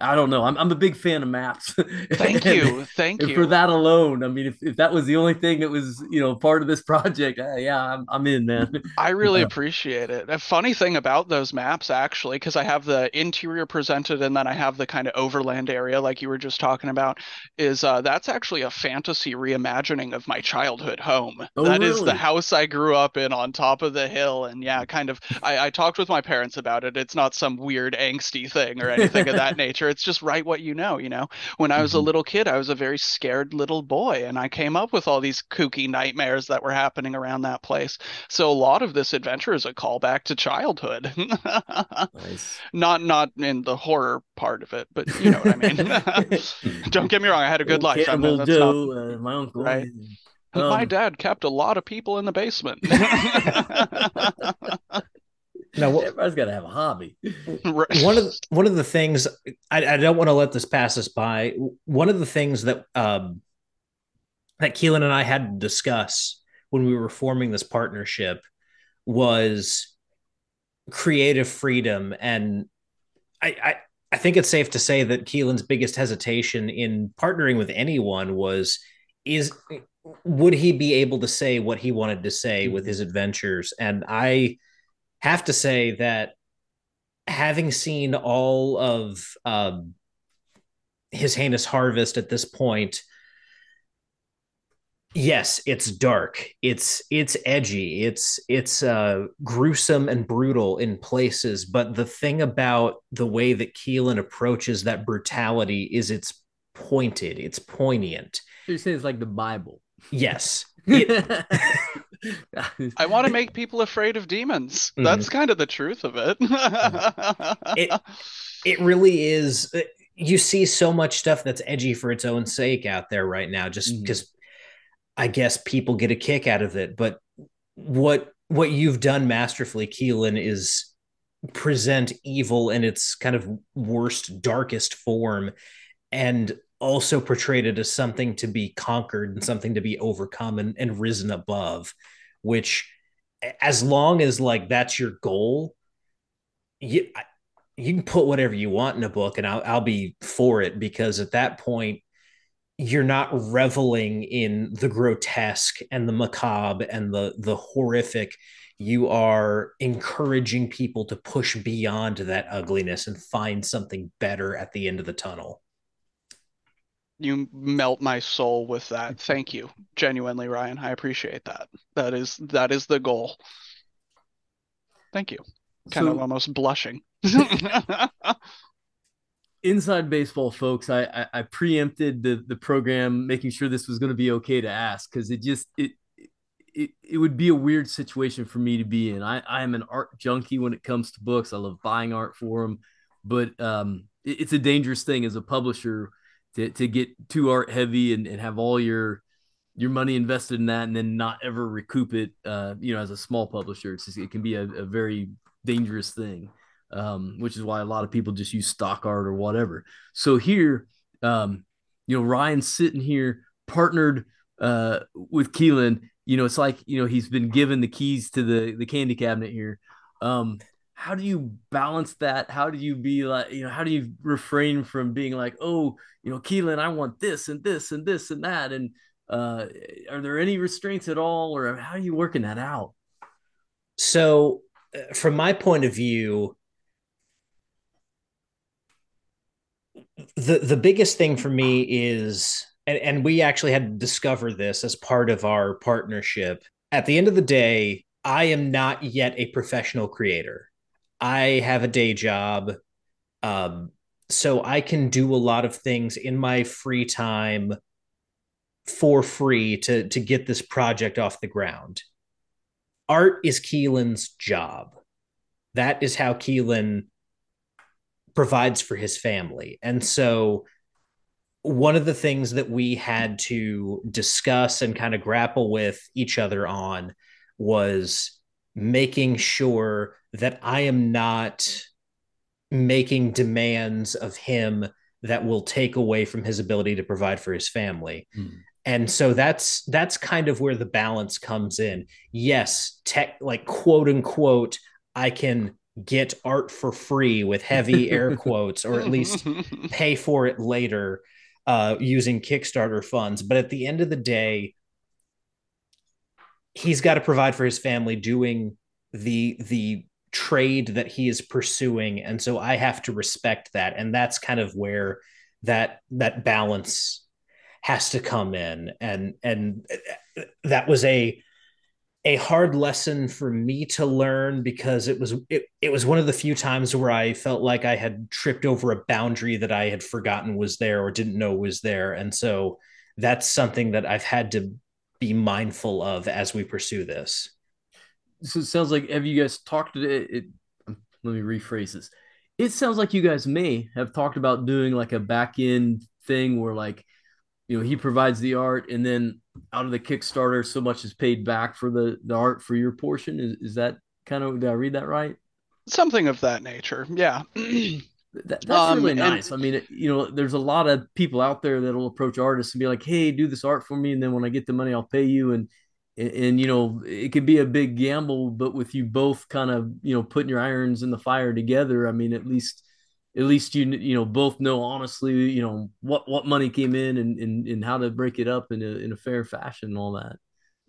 I don't know. I'm I'm a big fan of maps. Thank you. Thank And you. for that alone, I mean, if, if that was the only thing that was, you know, part of this project, uh, yeah, I'm, I'm in, man. I really Uh, appreciate it. A funny thing about those maps, actually, because I have the interior presented and then I have the kind of overland area, like you were just talking about, is uh, that's actually a fantasy reimagining of my childhood home. Oh, That is really? the house I grew up in on top of the hill. And yeah, kind of, I, I talked with my parents about it. It's not some weird angsty thing or anything of that nature. It's just write what you know, you know? When I was a Mhm. little kid, I was a very scared little boy, and I came up with all these kooky nightmares that were happening around that place. So a lot of this adventure is a callback to childhood. Nice. Not not in the horror part of it, but you know what I mean. Don't get me wrong, I had a good life. I'm- Cannibal that's not- uh, my uncle. Right. Um, my dad kept a lot of people in the basement. Now, what, Everybody's got to have a hobby. Right. one of the, one of the things I, I don't want to let this pass us by. One of the things that um, that Keelan and I had to discuss when we were forming this partnership was creative freedom, and I, I I think it's safe to say that Keelan's biggest hesitation in partnering with anyone was is would he be able to say what he wanted to say with his adventures, and I have to say that having seen all of um, his heinous harvest at this point, yes it's dark. It's it's edgy. It's it's uh gruesome and brutal in places but the thing about the way that keelan approaches that brutality is it's pointed it's poignant. You're saying it's like the bible. Yes. It, I want to make people afraid of demons. Mm-hmm. That's kind of the truth of it. it it really is. Uh, you see so much stuff that's edgy for its own sake out there right now, just because mm-hmm. I guess people get a kick out of it. But what what you've done masterfully, Keelan, is present evil in its kind of worst, darkest form, and also portrayed it as something to be conquered and something to be overcome and, and risen above which as long as like that's your goal you you can put whatever you want in a book and I'll, I'll be for it because at that point you're not reveling in the grotesque and the macabre and the the horrific. You are encouraging people to push beyond that ugliness and find something better at the end of the tunnel you melt my soul with that. Thank you. Genuinely, Ryan. I appreciate that. That is that is the goal. Thank you. Kind so, of almost blushing. inside baseball folks, I, I, I preempted the the program making sure this was going to be okay to ask because it just it it, it would be a weird situation for me to be in. I, I am an art junkie when it comes to books. I love buying art for them, but um, it, it's a dangerous thing as a publisher to, to get too art heavy and, and have all your your money invested in that and then not ever recoup it uh, you know as a small publisher. It's just, it can be a, a very dangerous thing um, which is why a lot of people just use stock art or whatever. So here um, you know ryan's sitting here partnered uh, with keelan. You know it's like you know he's been given the keys to the the candy cabinet here. Um, how do you balance that? How do you be like, you know, how do you refrain from being like, oh, you know, Keelan, I want this and this and this and that. And uh, are there any restraints at all, or how are you working that out? So, uh, from my point of view, the the biggest thing for me is, and, and we actually had to discover this as part of our partnership. At the end of the day, I am not yet a professional creator. I have a day job. Um, so I can do a lot of things in my free time for free to, to get this project off the ground. Art is Keelan's job. That is how Keelan provides for his family. And so one of the things that we had to discuss and kind of grapple with each other on was making sure that I am not making demands of him that will take away from his ability to provide for his family. Mm. And so that's that's kind of where the balance comes in. Yes, tech like quote unquote, I can get art for free with heavy air quotes, or at least pay for it later uh, using Kickstarter funds. But at the end of the day, he's got to provide for his family doing the the trade that he is pursuing. And so i have to respect that. And that's kind of where that that balance has to come in. And and that was a a hard lesson for me to learn because it was it, it was one of the few times where i felt like i had tripped over a boundary that i had forgotten was there or didn't know was there. And so that's something that i've had to be mindful of as we pursue this. So it sounds like have you guys talked to it, it let me rephrase this. It sounds like you guys may have talked about doing like a back end thing where like you know he provides the art and then out of the kickstarter so much is paid back for the the art for your portion. Is, is that kind of did i read that right? Something of that nature. Yeah that, that's um, really nice. And, i mean you know there's a lot of people out there that'll approach artists and be like hey do this art for me and then when i get the money i'll pay you. And and, and, you know it could be a big gamble but with you both kind of you know putting your irons in the fire together i mean at least at least you you know both know honestly you know what what money came in and and, and how to break it up in a, in a fair fashion and all that.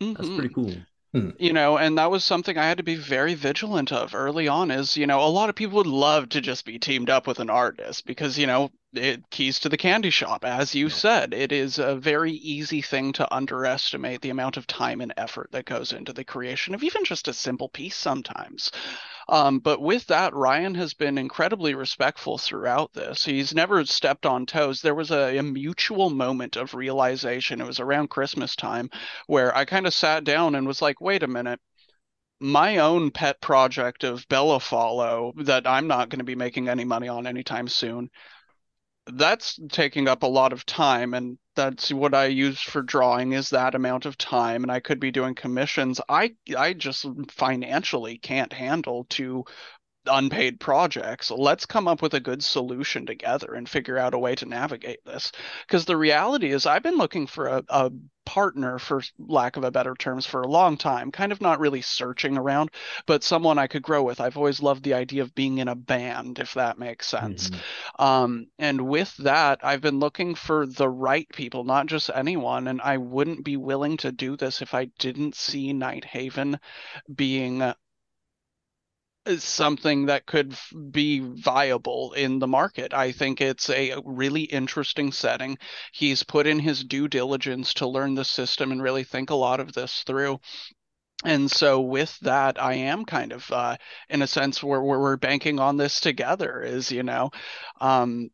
Mm-hmm. that's pretty cool Hmm. You know, and that was something I had to be very vigilant of early on is, you know, a lot of people would love to just be teamed up with an artist because, you know, it keys to the candy shop as you said it is a very easy thing to underestimate the amount of time and effort that goes into the creation of even just a simple piece sometimes um, but with that ryan has been incredibly respectful throughout this. He's never stepped on toes. There was a, a mutual moment of realization. It was around christmas time where i kind of sat down and was like wait a minute. My own pet project of Bellafallo that I'm not going to be making any money on anytime soon that's taking up a lot of time and that's what I use for drawing is that amount of time and I could be doing commissions. I I just financially can't handle to unpaid projects. Let's come up with a good solution together and figure out a way to navigate this. Because the reality is, I've been looking for a, a, partner, for lack of a better terms, for a long time, kind of not really searching around, but someone I could grow with. I've always loved the idea of being in a band, if that makes sense. Mm-hmm. Um, and with that, I've been looking for the right people, not just anyone. And I wouldn't be willing to do this if I didn't see Nighthaven being something that could be viable in the market. I think it's a really interesting setting. He's put in his due diligence to learn the system and really think a lot of this through. And so, with that, I am kind of, uh, in a sense, where, where we're banking on this together is, you know, um,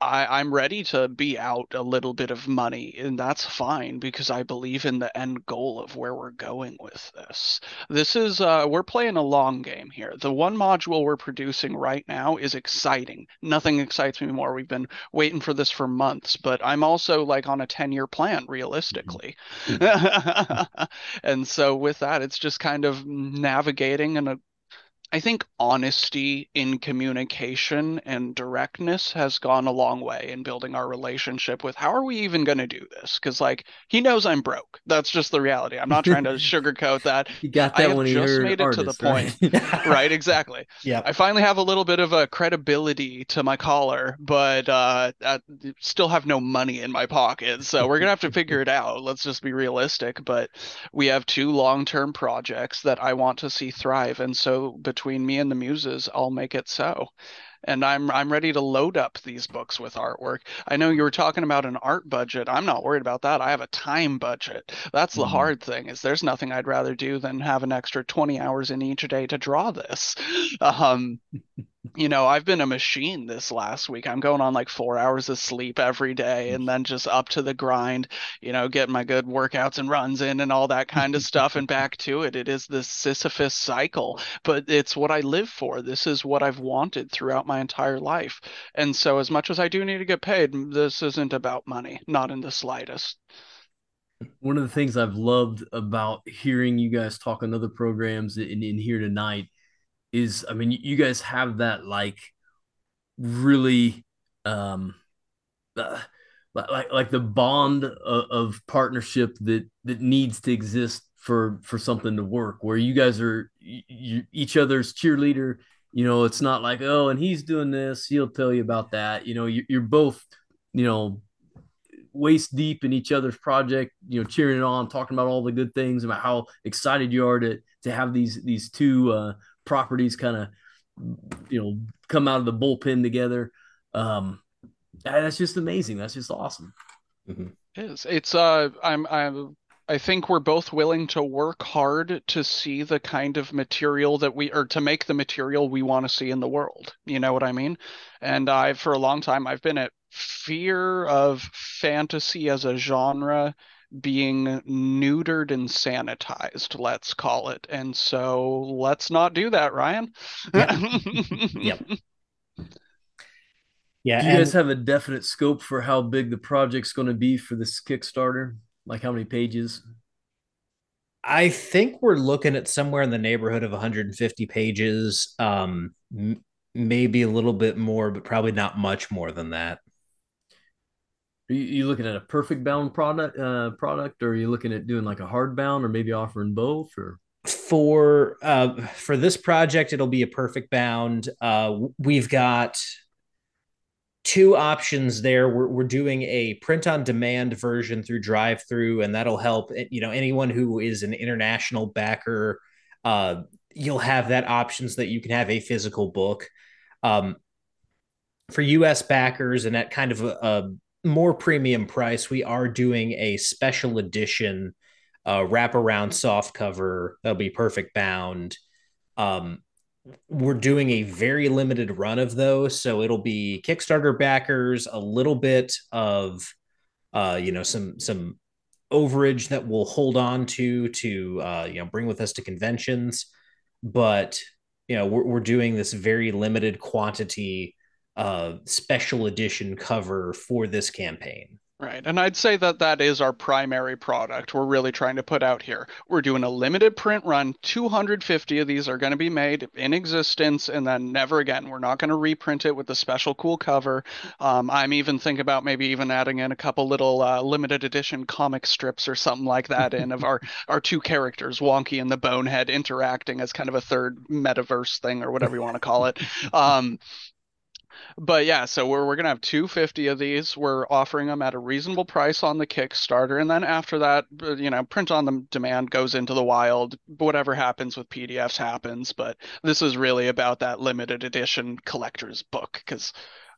I, I'm ready to be out a little bit of money, and that's fine because I believe in the end goal of where we're going with this. This is uh, we're playing a long game here. The one module we're producing right now is exciting. Nothing excites me more. We've been waiting for this for months, but I'm also like on a 10 year plan realistically. Mm-hmm. and so with that, it's just kind of navigating and a I think honesty in communication and directness has gone a long way in building our relationship with how are we even going to do this? Because like he knows I'm broke. That's just the reality. I'm not trying to sugarcoat that. You got that I when just made artist, it to the point. Right? right, exactly. Yeah. I finally have a little bit of a credibility to my collar, but uh, I still have no money in my pocket. So we're gonna have to figure it out. Let's just be realistic. But we have two long-term projects that I want to see thrive, and so between me and the muses, I'll make it so. And I'm I'm ready to load up these books with artwork. I know you were talking about an art budget. I'm not worried about that. I have a time budget. That's the mm-hmm. hard thing. Is there's nothing I'd rather do than have an extra 20 hours in each day to draw this. Um, you know, I've been a machine this last week. I'm going on like four hours of sleep every day and then just up to the grind, you know, getting my good workouts and runs in and all that kind of stuff and back to it. It is this Sisyphus cycle, but it's what I live for. This is what I've wanted throughout my entire life. And so, as much as I do need to get paid, this isn't about money, not in the slightest. One of the things I've loved about hearing you guys talk on other programs in, in here tonight is I mean you guys have that like really um uh, like like the bond of, of, partnership that that needs to exist for for something to work where you guys are you, each other's cheerleader. You know it's not like oh and he's doing this he'll tell you about that. You know you, you're both you know waist deep in each other's project you know cheering it on talking about all the good things about how excited you are to to have these these two uh, properties kind of you know come out of the bullpen together. Um, that's just amazing. That's just awesome. Mm-hmm. It is. It's uh, I'm I'm I think we're both willing to work hard to see the kind of material that we or to make the material we want to see in the world. You know what I mean? And I for a long time I've been at fear of fantasy as a genre being neutered and sanitized, let's call it. And so let's not do that, Ryan. Yep. yep. Yeah. Do you and... guys have a definite scope for how big the project's going to be for this Kickstarter? Like how many pages? I think we're looking at somewhere in the neighborhood of 150 pages, um, m- maybe a little bit more, but probably not much more than that. Are you, looking at a perfect bound product uh, product, or are you looking at doing like a hard bound, or maybe offering both, or? For uh, for this project, it'll be a perfect bound. Uh, we've got two options there. We're, we're doing a print on demand version through DriveThru, and that'll help you know anyone who is an international backer. Uh, you'll have that option so that you can have a physical book. Um, for US backers and at kind of a, a, more premium price, we are doing a special edition uh, wraparound soft cover that'll be perfect bound. Um, we're doing a very limited run of those, so it'll be Kickstarter backers, a little bit of, uh, you know, some some overage that we'll hold on to to uh, you know bring with us to conventions, but you know we're we're doing this very limited quantity uh, special edition cover for this campaign. Right. And I'd say that that is our primary product we're really trying to put out here. We're doing a limited print run. 250 of these are going to be made in existence and then never again. We're not going to reprint it with a special cool cover. Um, I'm even thinking about maybe even adding in a couple little uh, limited edition comic strips or something like that in of our, our two characters, Wonkee and the Bonehead, interacting as kind of a third metaverse thing or whatever you want to call it. Um, but yeah, so we're we're gonna have 250 of these. We're offering them at a reasonable price on the Kickstarter, and then after that, uh, you know, print on the demand goes into the wild. Whatever happens with PDFs happens. But this is really about that limited edition collector's book because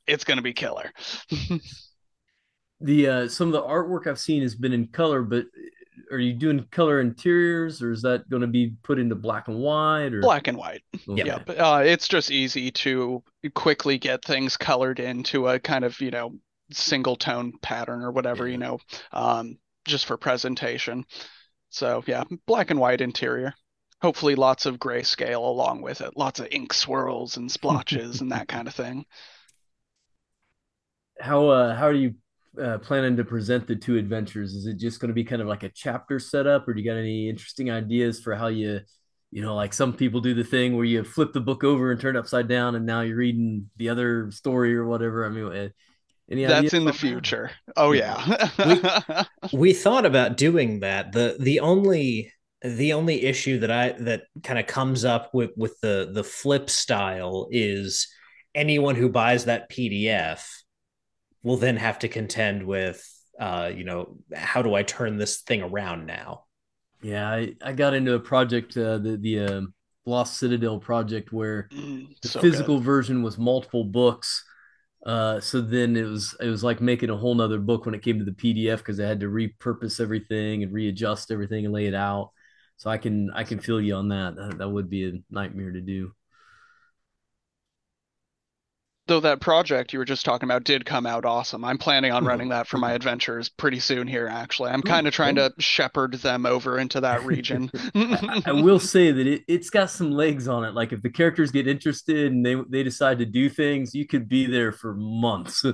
it's gonna be killer. the uh, some of the artwork I've seen has been in color, but are you doing color interiors or is that going to be put into black and white or? Black and white. Okay. yeah but, uh, it's just easy to quickly get things colored into a kind of you know single tone pattern or whatever yeah. you know um, just for presentation. So yeah black and white interior. Hopefully lots of grayscale along with it. Lots of ink swirls and splotches and that kind of thing. How uh how are you uh, planning to present the two adventures? Is it just going to be kind of like a chapter setup, or do you got any interesting ideas for how you, you know, like some people do the thing where you flip the book over and turn it upside down, and now you're reading the other story or whatever? I mean, eh, any that's in the future. Oh yeah, we, we thought about doing that. the The only the only issue that I that kind of comes up with with the the flip style is anyone who buys that PDF will then have to contend with uh, you know, how do I turn this thing around now? Yeah, I, I got into a project, uh, the the uh, Lost Citadel project, where mm, the so physical good. version was multiple books. Uh, so then it was it was like making a whole nother book when it came to the PDF because I had to repurpose everything and readjust everything and lay it out. So I can I can feel you on that. That, that would be a nightmare to do though that project you were just talking about did come out awesome. I'm planning on running that for my adventures pretty soon here actually. I'm kind of trying to shepherd them over into that region. I, I, will say that it, it's got some legs on it. Like if the characters get interested and they they decide to do things, you could be there for months.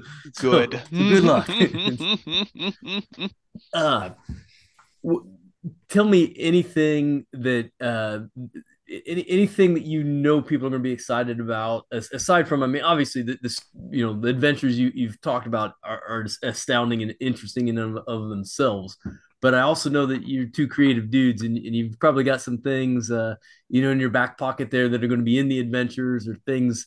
Good. So, good luck. uh, w- tell me anything that uh, any, anything that you know people are going to be excited about aside from i mean obviously the, this you know the adventures you, you've talked about are, are astounding and interesting in and of themselves. But i also know that you're two creative dudes and, and you've probably got some things uh, you know in your back pocket there that are going to be in the adventures or things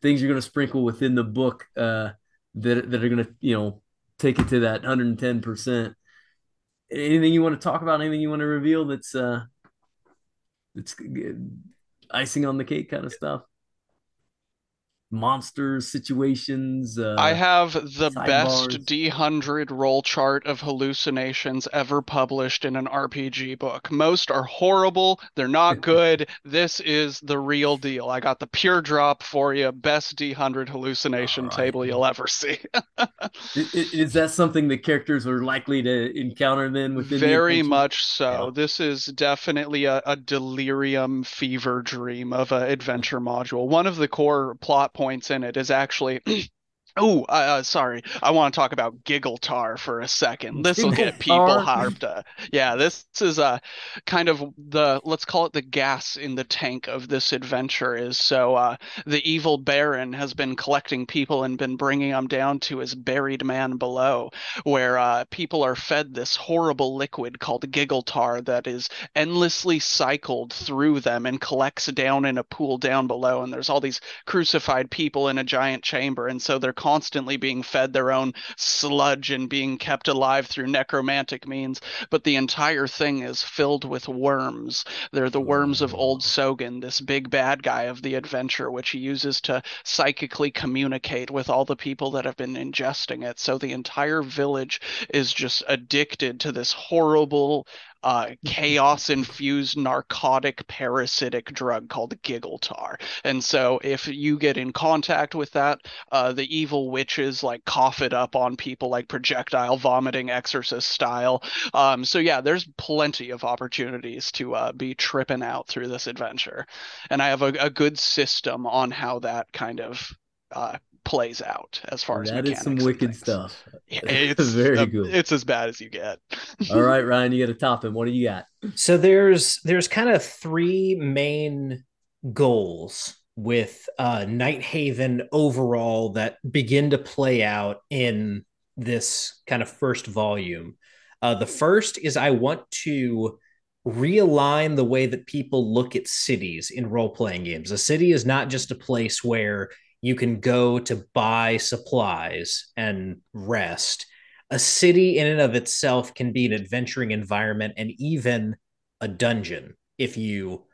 things you're going to sprinkle within the book uh, that, that are going to you know take it to that 110% anything you want to talk about? Anything you want to reveal that's uh it's icing on the cake kind of stuff monsters situations uh, i have the best d100 roll chart of hallucinations ever published in an rpg book. Most are horrible. They're not good. This is the real deal. I got the pure drop for you. Best d100 hallucination right. table you'll ever see. Is, is, that something the characters are likely to encounter then within very much so. Yeah. this is definitely a, a delirium fever dream of an adventure module. One of the core plot points in it is actually Oh, uh, sorry. I want to talk about Giggletar for a second. This will get people harped. Uh, yeah, this is uh, kind of the let's call it the gas in the tank of this adventure. Is so uh, the evil Baron has been collecting people and been bringing them down to his buried man below, where uh, people are fed this horrible liquid called Giggletar that is endlessly cycled through them and collects down in a pool down below. And there's all these crucified people in a giant chamber, and so they're constantly being fed their own sludge and being kept alive through necromantic means. But the entire thing is filled with worms. They're the worms of Old mm. Sogan, this big bad guy of the adventure, which he uses to psychically communicate with all the people that have been ingesting it. So the entire village is just addicted to this horrible uh, chaos infused narcotic parasitic drug called Giggletar. And so if you get in contact with that, uh, the evil witches like cough it up on people like projectile vomiting exorcist style. Um, so yeah, there's plenty of opportunities to uh, be tripping out through this adventure. And I have a, a good system on how that kind of uh, plays out as far that as that is some wicked things. stuff. It's very uh, good. It's as bad as you get. All right, Ryan, you got a top him. What do you got? So there's there's kind of three main goals with uh Nighthaven overall that begin to play out in this kind of first volume. Uh the first is I want to realign the way that people look at cities in role-playing games. A city is not just a place where you can go to buy supplies and rest. A city in and of itself can be an adventuring environment and even a dungeon if you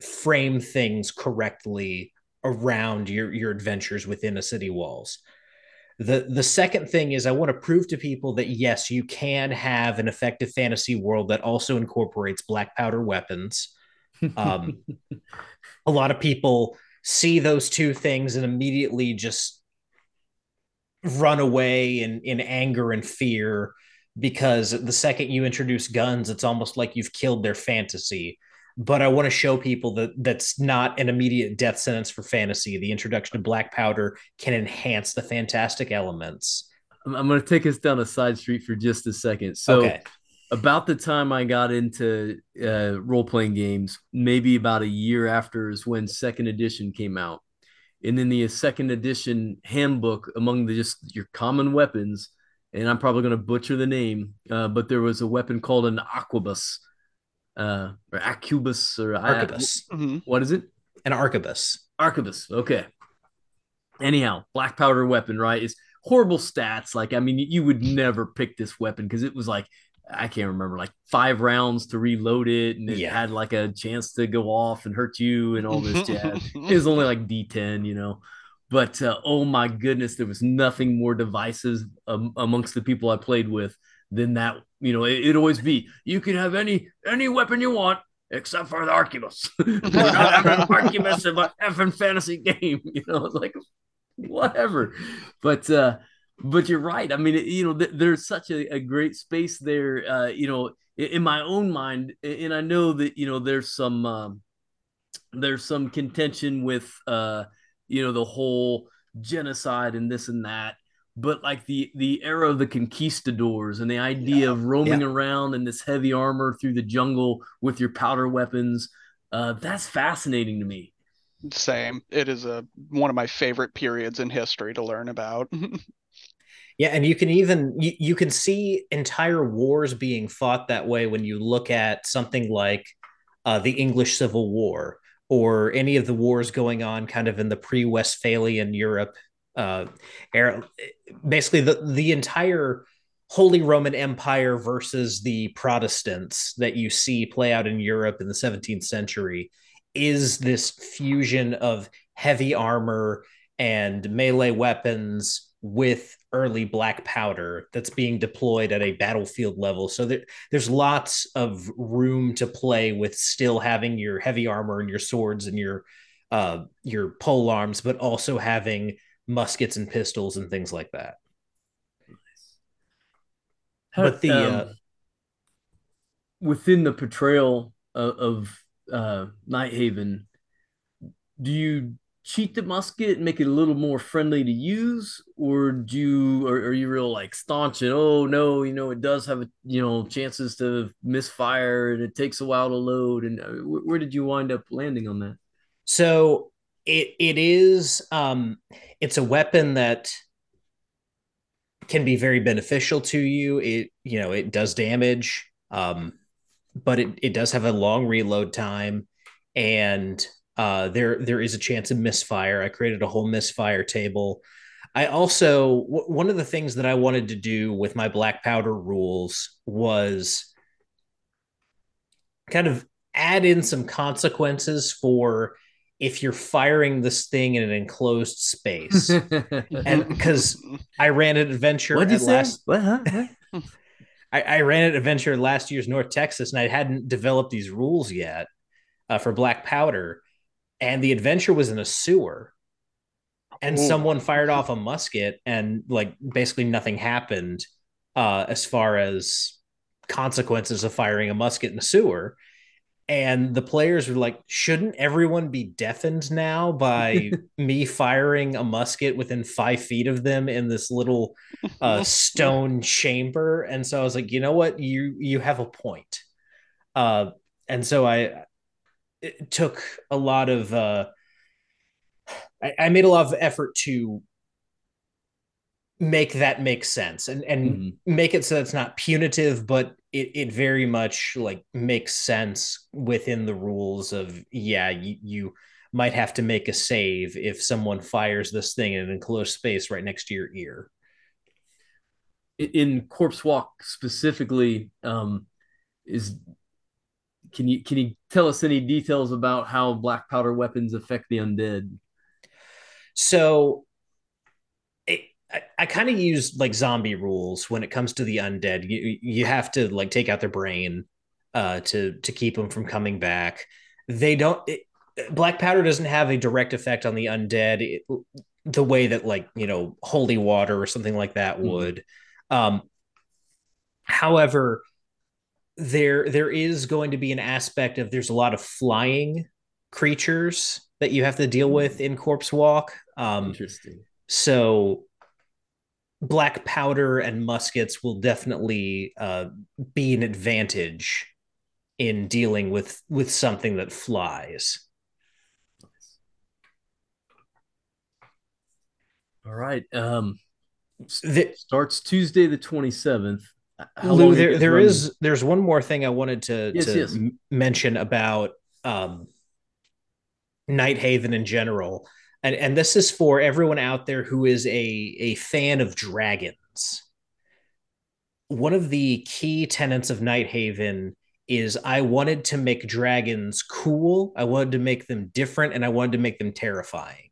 frame things correctly around your your adventures within a city walls. The the second thing is I want to prove to people that yes, you can have an effective fantasy world that also incorporates black powder weapons. Um, a lot of people see those two things and immediately just run away in in anger and fear because the second you introduce guns it's almost like you've killed their fantasy. But i want to show people that that's not an immediate death sentence for fantasy. The introduction of black powder can enhance the fantastic elements. I'm, I'm going to take us down a side street for just a second. So, okay about the time I got into uh, role playing games, maybe about a year after is when second edition came out. And in the second edition handbook, among the just your common weapons, and I'm probably going to butcher the name, uh, but there was a weapon called an arquebus, uh, or acubus, or arquebus. Mhm. What is it? an arquebus Arquebus. Okay. Anyhow, black powder weapon, right? Is horrible stats. Like, I mean, you would never pick this weapon because it was like I can't remember, like five rounds to reload it, and it Yeah. had like a chance to go off and hurt you and all this jazz. it was only like D10, you know. But uh, oh my goodness, there was nothing more divisive um, amongst the people I played with than that. You know, it, it'd always be you can have any any weapon you want except for the arquebus. We're not having an arquebus in my effing fantasy game. You know, it's like whatever. But uh, but you're right. I mean, it, you know, th- there's such a, a great space there. Uh, you know, in, in my own mind, and I know that you know there's some um, there's some contention with uh, you know the whole genocide and this and that. But like the the era of the conquistadors and the idea of roaming Yeah. around in this heavy armor through the jungle with your powder weapons, uh, that's fascinating to me. Same. It is a one of my favorite periods in history to learn about. Yeah, and you can even you, you can see entire wars being fought that way when you look at something like uh, the English Civil War or any of the wars going on kind of in the pre-Westphalian Europe uh, era. Basically, the the entire Holy Roman Empire versus the Protestants that you see play out in Europe in the 17th century is this fusion of heavy armor and melee weapons with early black powder that's being deployed at a battlefield level. So there, there's lots of room to play with still having your heavy armor and your swords and your uh, your pole arms, but also having muskets and pistols and things like that. But the Um, uh, within the portrayal of, of uh, Nighthaven, do you cheat the musket and make it a little more friendly to use, or do you, or are you real like staunch and oh no, you know it does have a, you know chances to misfire and it takes a while to load, and uh, wh- where did you wind up landing on that? So it it is um it's a weapon that can be very beneficial to you. It you know it does damage, um, but it it does have a long reload time, and uh, there there is a chance of misfire. I created a whole misfire table. I also w- one of the things that I wanted to do with my black powder rules was kind of add in some consequences for if you're firing this thing in an enclosed space. and because I ran an adventure at last What, huh? What? I, I ran an adventure last year's North Texas and I hadn't developed these rules yet uh, for black powder. And the adventure was in a sewer. And Ooh. someone fired off a musket and like basically nothing happened uh, as far as consequences of firing a musket in a sewer. And the players were like, shouldn't everyone be deafened now by me firing a musket within five feet of them in this little uh, stone chamber? And so I was like, you know what? You you have a point. Uh, and so I it took a lot of uh, I, I made a lot of effort to make that make sense and and Mhm. make it so it's not punitive, but it, it very much like makes sense within the rules of yeah, you, you might have to make a save if someone fires this thing in an enclosed space right next to your ear. in Corpse Walk specifically, um, is can you can you tell us any details about how black powder weapons affect the undead? So it, I, I kind of use like zombie rules when it comes to the undead. You you have to like take out their brain uh, to to keep them from coming back. They don't. It, black powder doesn't have a direct effect on the undead it, the way that like you know holy water or something like that Mhm. would. Um, however, there there is going to be an aspect of there's a lot of flying creatures that you have to deal with in corpse walk. Um, Interesting. so black powder and muskets will definitely uh, be an advantage in dealing with with something that flies. All right. Um, The, starts Tuesday the twenty seventh. Lou, there there is there's one more thing I wanted to Yes, to yes. m- mention about um, Nighthaven in general, and and this is for everyone out there who is a a fan of dragons. One of the key tenets of Nighthaven is I wanted to make dragons cool. I wanted to make them different, and I wanted to make them terrifying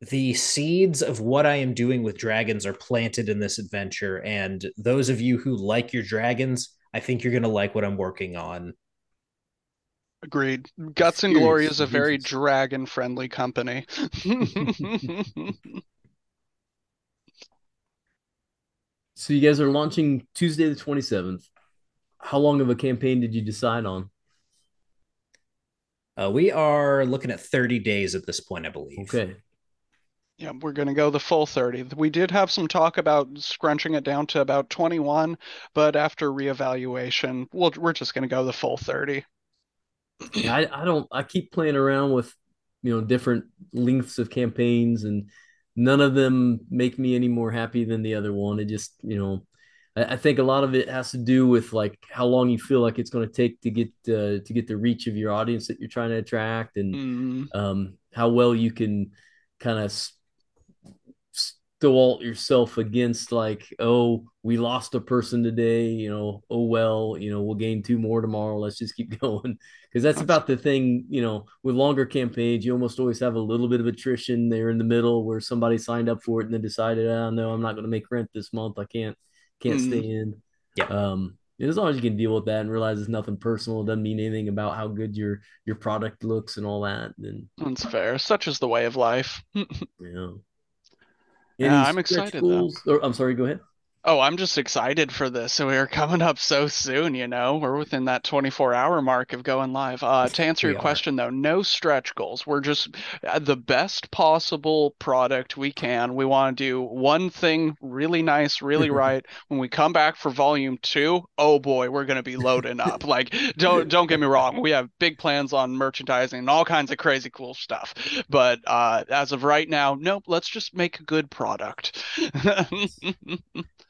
the seeds of what I am doing with dragons are planted in this adventure. And those of you who like your dragons, I think you're going to like what I'm working on. Agreed. Guts and Glory is a very dragon-friendly company. So you guys are launching Tuesday the twenty seventh. How long of a campaign did you decide on? Uh, we are looking at 30 days at this point, I believe. Okay. Yeah, we're gonna go the full 30. We did have some talk about scrunching it down to about 21, but after reevaluation, we'll, we're just gonna go the full 30. Yeah, I, I don't I keep playing around with you know different lengths of campaigns and none of them make me any more happy than the other one. It just, you know, I, I think a lot of it has to do with like how long you feel like it's going to take to get uh, to get the reach of your audience that you're trying to attract and Mm, um, how well you can kind of stall yourself against like oh we lost a person today you know oh well you know we'll gain two more tomorrow let's just keep going because that's about the thing you know with longer campaigns you almost always have a little bit of attrition there in the middle where somebody signed up for it and then decided oh no i'm not going to make rent this month i can't can't Mhm. stay in Yeah. um and as long as you can deal with that and realize it's nothing personal it doesn't mean anything about how good your your product looks and all that then that's fair. Such is the way of life. you Yeah, I'm excited, goals- or, i'm sorry go ahead Oh, I'm just excited for this. So we're coming up so soon, you know. We're within that 24 hour mark of going live. Uh, to answer We your are. question though, no stretch goals. We're just uh, the best possible product we can. We want to do one thing really nice, really right. When we come back for volume two, oh boy, we're gonna be loading up. Like, don't don't get me wrong, we have big plans on merchandising and all kinds of crazy cool stuff. But uh, as of right now, nope. Let's just make a good product.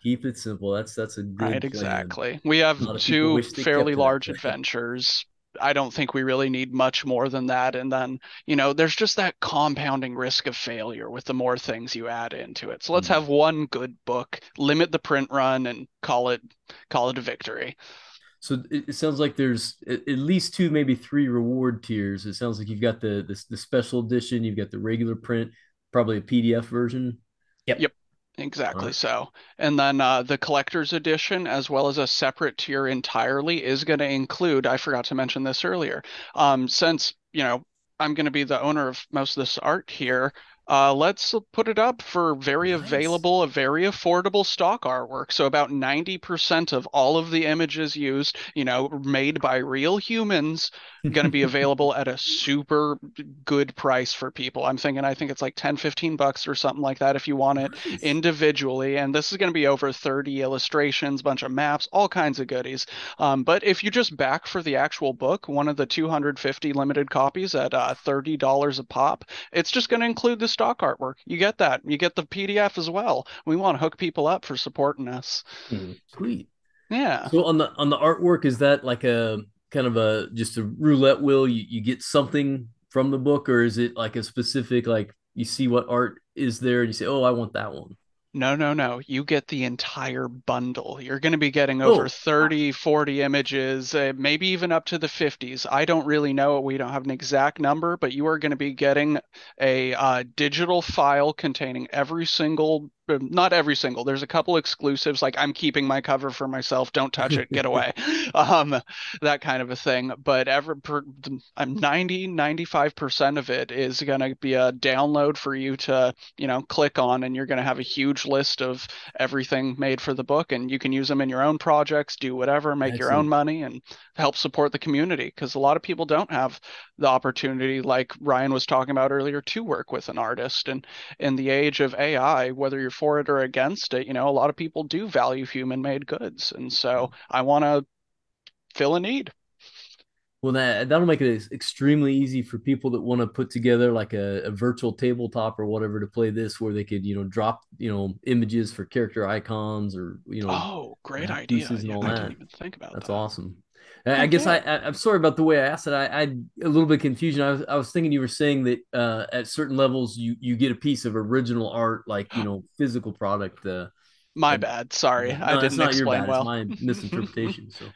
Keep it simple that's that's a good Right, plan. exactly. We have A lot of people two fairly kept it that large adventures I don't think we really need much more than that. And then, you know, there's just that compounding risk of failure with the more things you add into it. So let's mm-hmm. have one good book, limit the print run, and call it call it a victory. So it, sounds like there's at least two, maybe three reward tiers. It sounds like you've got the the, the special edition, you've got the regular print, probably a PDF version. Yep. Yep. Exactly right. so. And then uh, the collector's edition, as well as a separate tier entirely, is going to include, I forgot to mention this earlier, um, since, you know, I'm going to be the owner of most of this art here, uh, let's put it up for very nice. available, a very affordable stock artwork. So about 90% of all of the images used, you know, made by real humans, going to be available at a super good price for people. I'm thinking, I think it's like 10, 15 bucks or something like that if you want it nice. individually. And this is going to be over 30 illustrations, bunch of maps, all kinds of goodies. Um, but if you just back for the actual book, one of the 250 limited copies at uh, $30 a pop, it's just going to include this stock artwork. You get that. You get the PDF as well. We want to hook people up for supporting us. Mm-hmm. Sweet. Yeah. So on the on the artwork, is that like a kind of a just a roulette wheel? You you get something from the book, or is it like a specific like you see what art is there and you say, oh, I want that one. No, no, no. You get the entire bundle. You're going to be getting over oh. 30, 40 images, uh, maybe even up to the 50s. I don't really know. We don't have an exact number, but you are going to be getting a uh, digital file containing every single not every single there's a couple exclusives like i'm keeping my cover for myself don't touch it get away um that kind of a thing but ever per, i'm 90 95% of it is going to be a download for you to you know click on and you're going to have a huge list of everything made for the book and you can use them in your own projects do whatever make Excellent. your own money and help support the community because a lot of people don't have the opportunity like ryan was talking about earlier to work with an artist and in the age of ai whether you're for it or against it, you know, a lot of people do value human made goods. And so mm-hmm. I want to fill a need. Well, that that'll make it extremely easy for people that want to put together like a, a, virtual tabletop or whatever to play this, where they could, you know, drop, you know, images for character icons or you know. Oh, great idea! And all yeah, that. I didn't even think about That's that. awesome. I guess I, I am sorry about the way I asked it. I, I a little bit confusion. I was I was thinking you were saying that uh, at certain levels you you get a piece of original art, like you know physical product. Uh, my bad. Sorry, no, I didn't explain well. It's my misinterpretation. So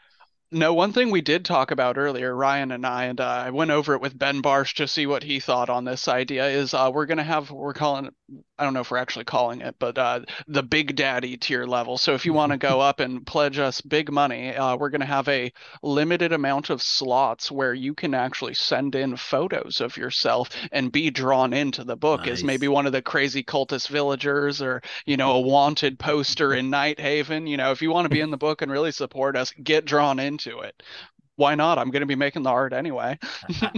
no, one thing we did talk about earlier, Ryan and I, and uh, I went over it with Ben Barsh to see what he thought on this idea. Is uh, we're gonna have we're calling it, I don't know if we're actually calling it, but uh, the Big Daddy tier level. So if you want to go up and pledge us big money, uh, we're gonna have a limited amount of slots where you can actually send in photos of yourself and be drawn into the book nice. as maybe one of the crazy cultist villagers or you know a wanted poster in Nighthaven. You know, if you want to be in the book and really support us, get drawn into it why not? I'm going to be making the art anyway.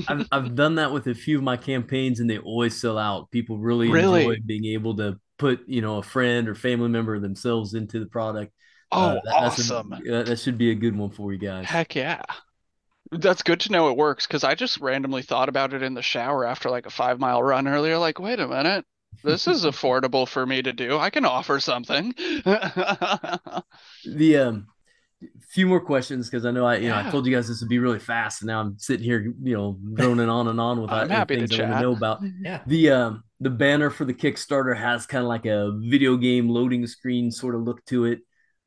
I've, I've done that with a few of my campaigns, and they always sell out. People really, really? enjoy being able to put, you know, a friend or family member themselves into the product. Oh, uh, that, awesome! A, that should be a good one for you guys. Heck yeah! That's good to know it works because I just randomly thought about it in the shower after like a five mile run earlier. Like, wait a minute, this is affordable for me to do. I can offer something. the um few more questions because I know I you yeah. know I told you guys this would be really fast, and now I'm sitting here you know droning on and on without I'm happy things to I want to know about. Yeah. The um the banner for the Kickstarter has kind of like a video game loading screen sort of look to it.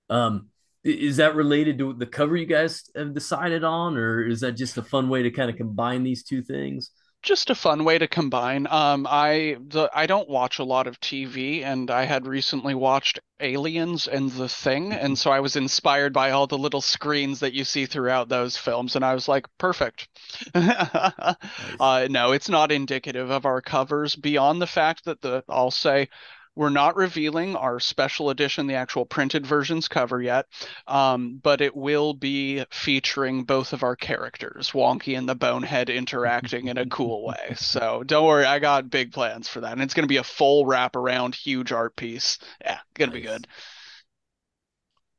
Um, is that related to the cover you guys have decided on, or is that just a fun way to kind of combine these two things? Just a fun way to combine. Um, I the I don't watch a lot of TV, and I had recently watched Aliens and The Thing, and so I was inspired by all the little screens that you see throughout those films, and I was like, perfect. nice. uh, no, it's not indicative of our covers beyond the fact that the I'll say we're not revealing our special edition, the actual printed version's cover yet, um, but it will be featuring both of our characters, Wonkee and the Bonehead, interacting in a cool way. So don't worry, I got big plans for that, and it's going to be a full wraparound, huge art piece. Yeah, gonna be good.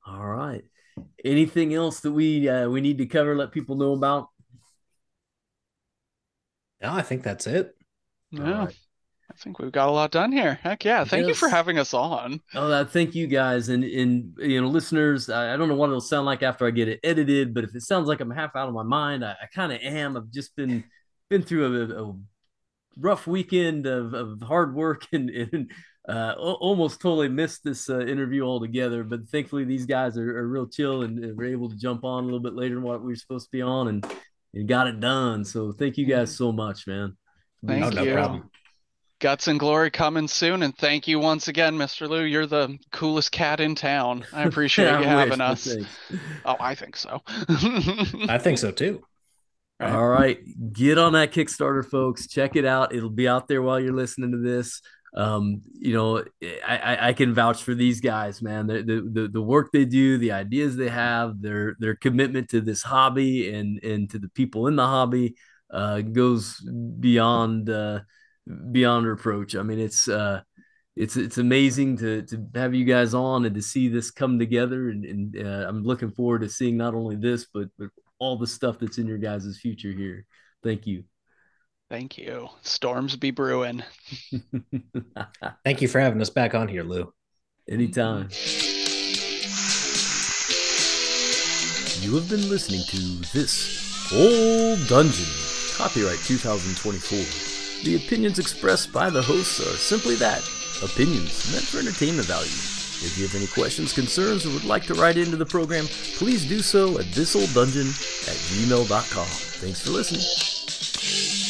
All right. Anything else that we uh, we need to cover? Let people know about. No, I think that's it. Yeah. I think we've got a lot done here. Heck yeah. Thank yes. you for having us on. Oh, uh, thank you guys. And, and you know, listeners, I, I, don't know what it'll sound like after I get it edited, but if it sounds like I'm half out of my mind, I, I kind of am. I've just been, been through a, a rough weekend of, of hard work and, and uh, almost totally missed this uh, interview altogether. But thankfully, these guys are, are real chill and were able to jump on a little bit later than what we were supposed to be on and, and got it done. So thank you guys so much, man. Thank oh, you. No problem. Guts and Glory coming soon, and thank you once again, Mr. Lou. You're the coolest cat in town. I appreciate you having us. Oh, I think so. I think so too. Right. All right, get on that Kickstarter, folks. Check it out. It'll be out there while you're listening to this. Um, you know, I, I can vouch for these guys, man. The, the the work they do, the ideas they have, their their commitment to this hobby and and to the people in the hobby uh, goes beyond. Uh, beyond reproach. I mean, it's uh, it's it's amazing to to have you guys on and to see this come together. And, and uh, I'm looking forward to seeing not only this but but all the stuff that's in your guys' future here. Thank you. Thank you. Storms be brewing. Thank you for having us back on here, Lou. Anytime. You have been listening to This Old Dungeon, copyright 2024. The opinions expressed by the hosts are simply that opinions meant for entertainment value. If you have any questions, concerns, or would like to write into the program, please do so at thisolddungeon at gmail.com. Thanks for listening.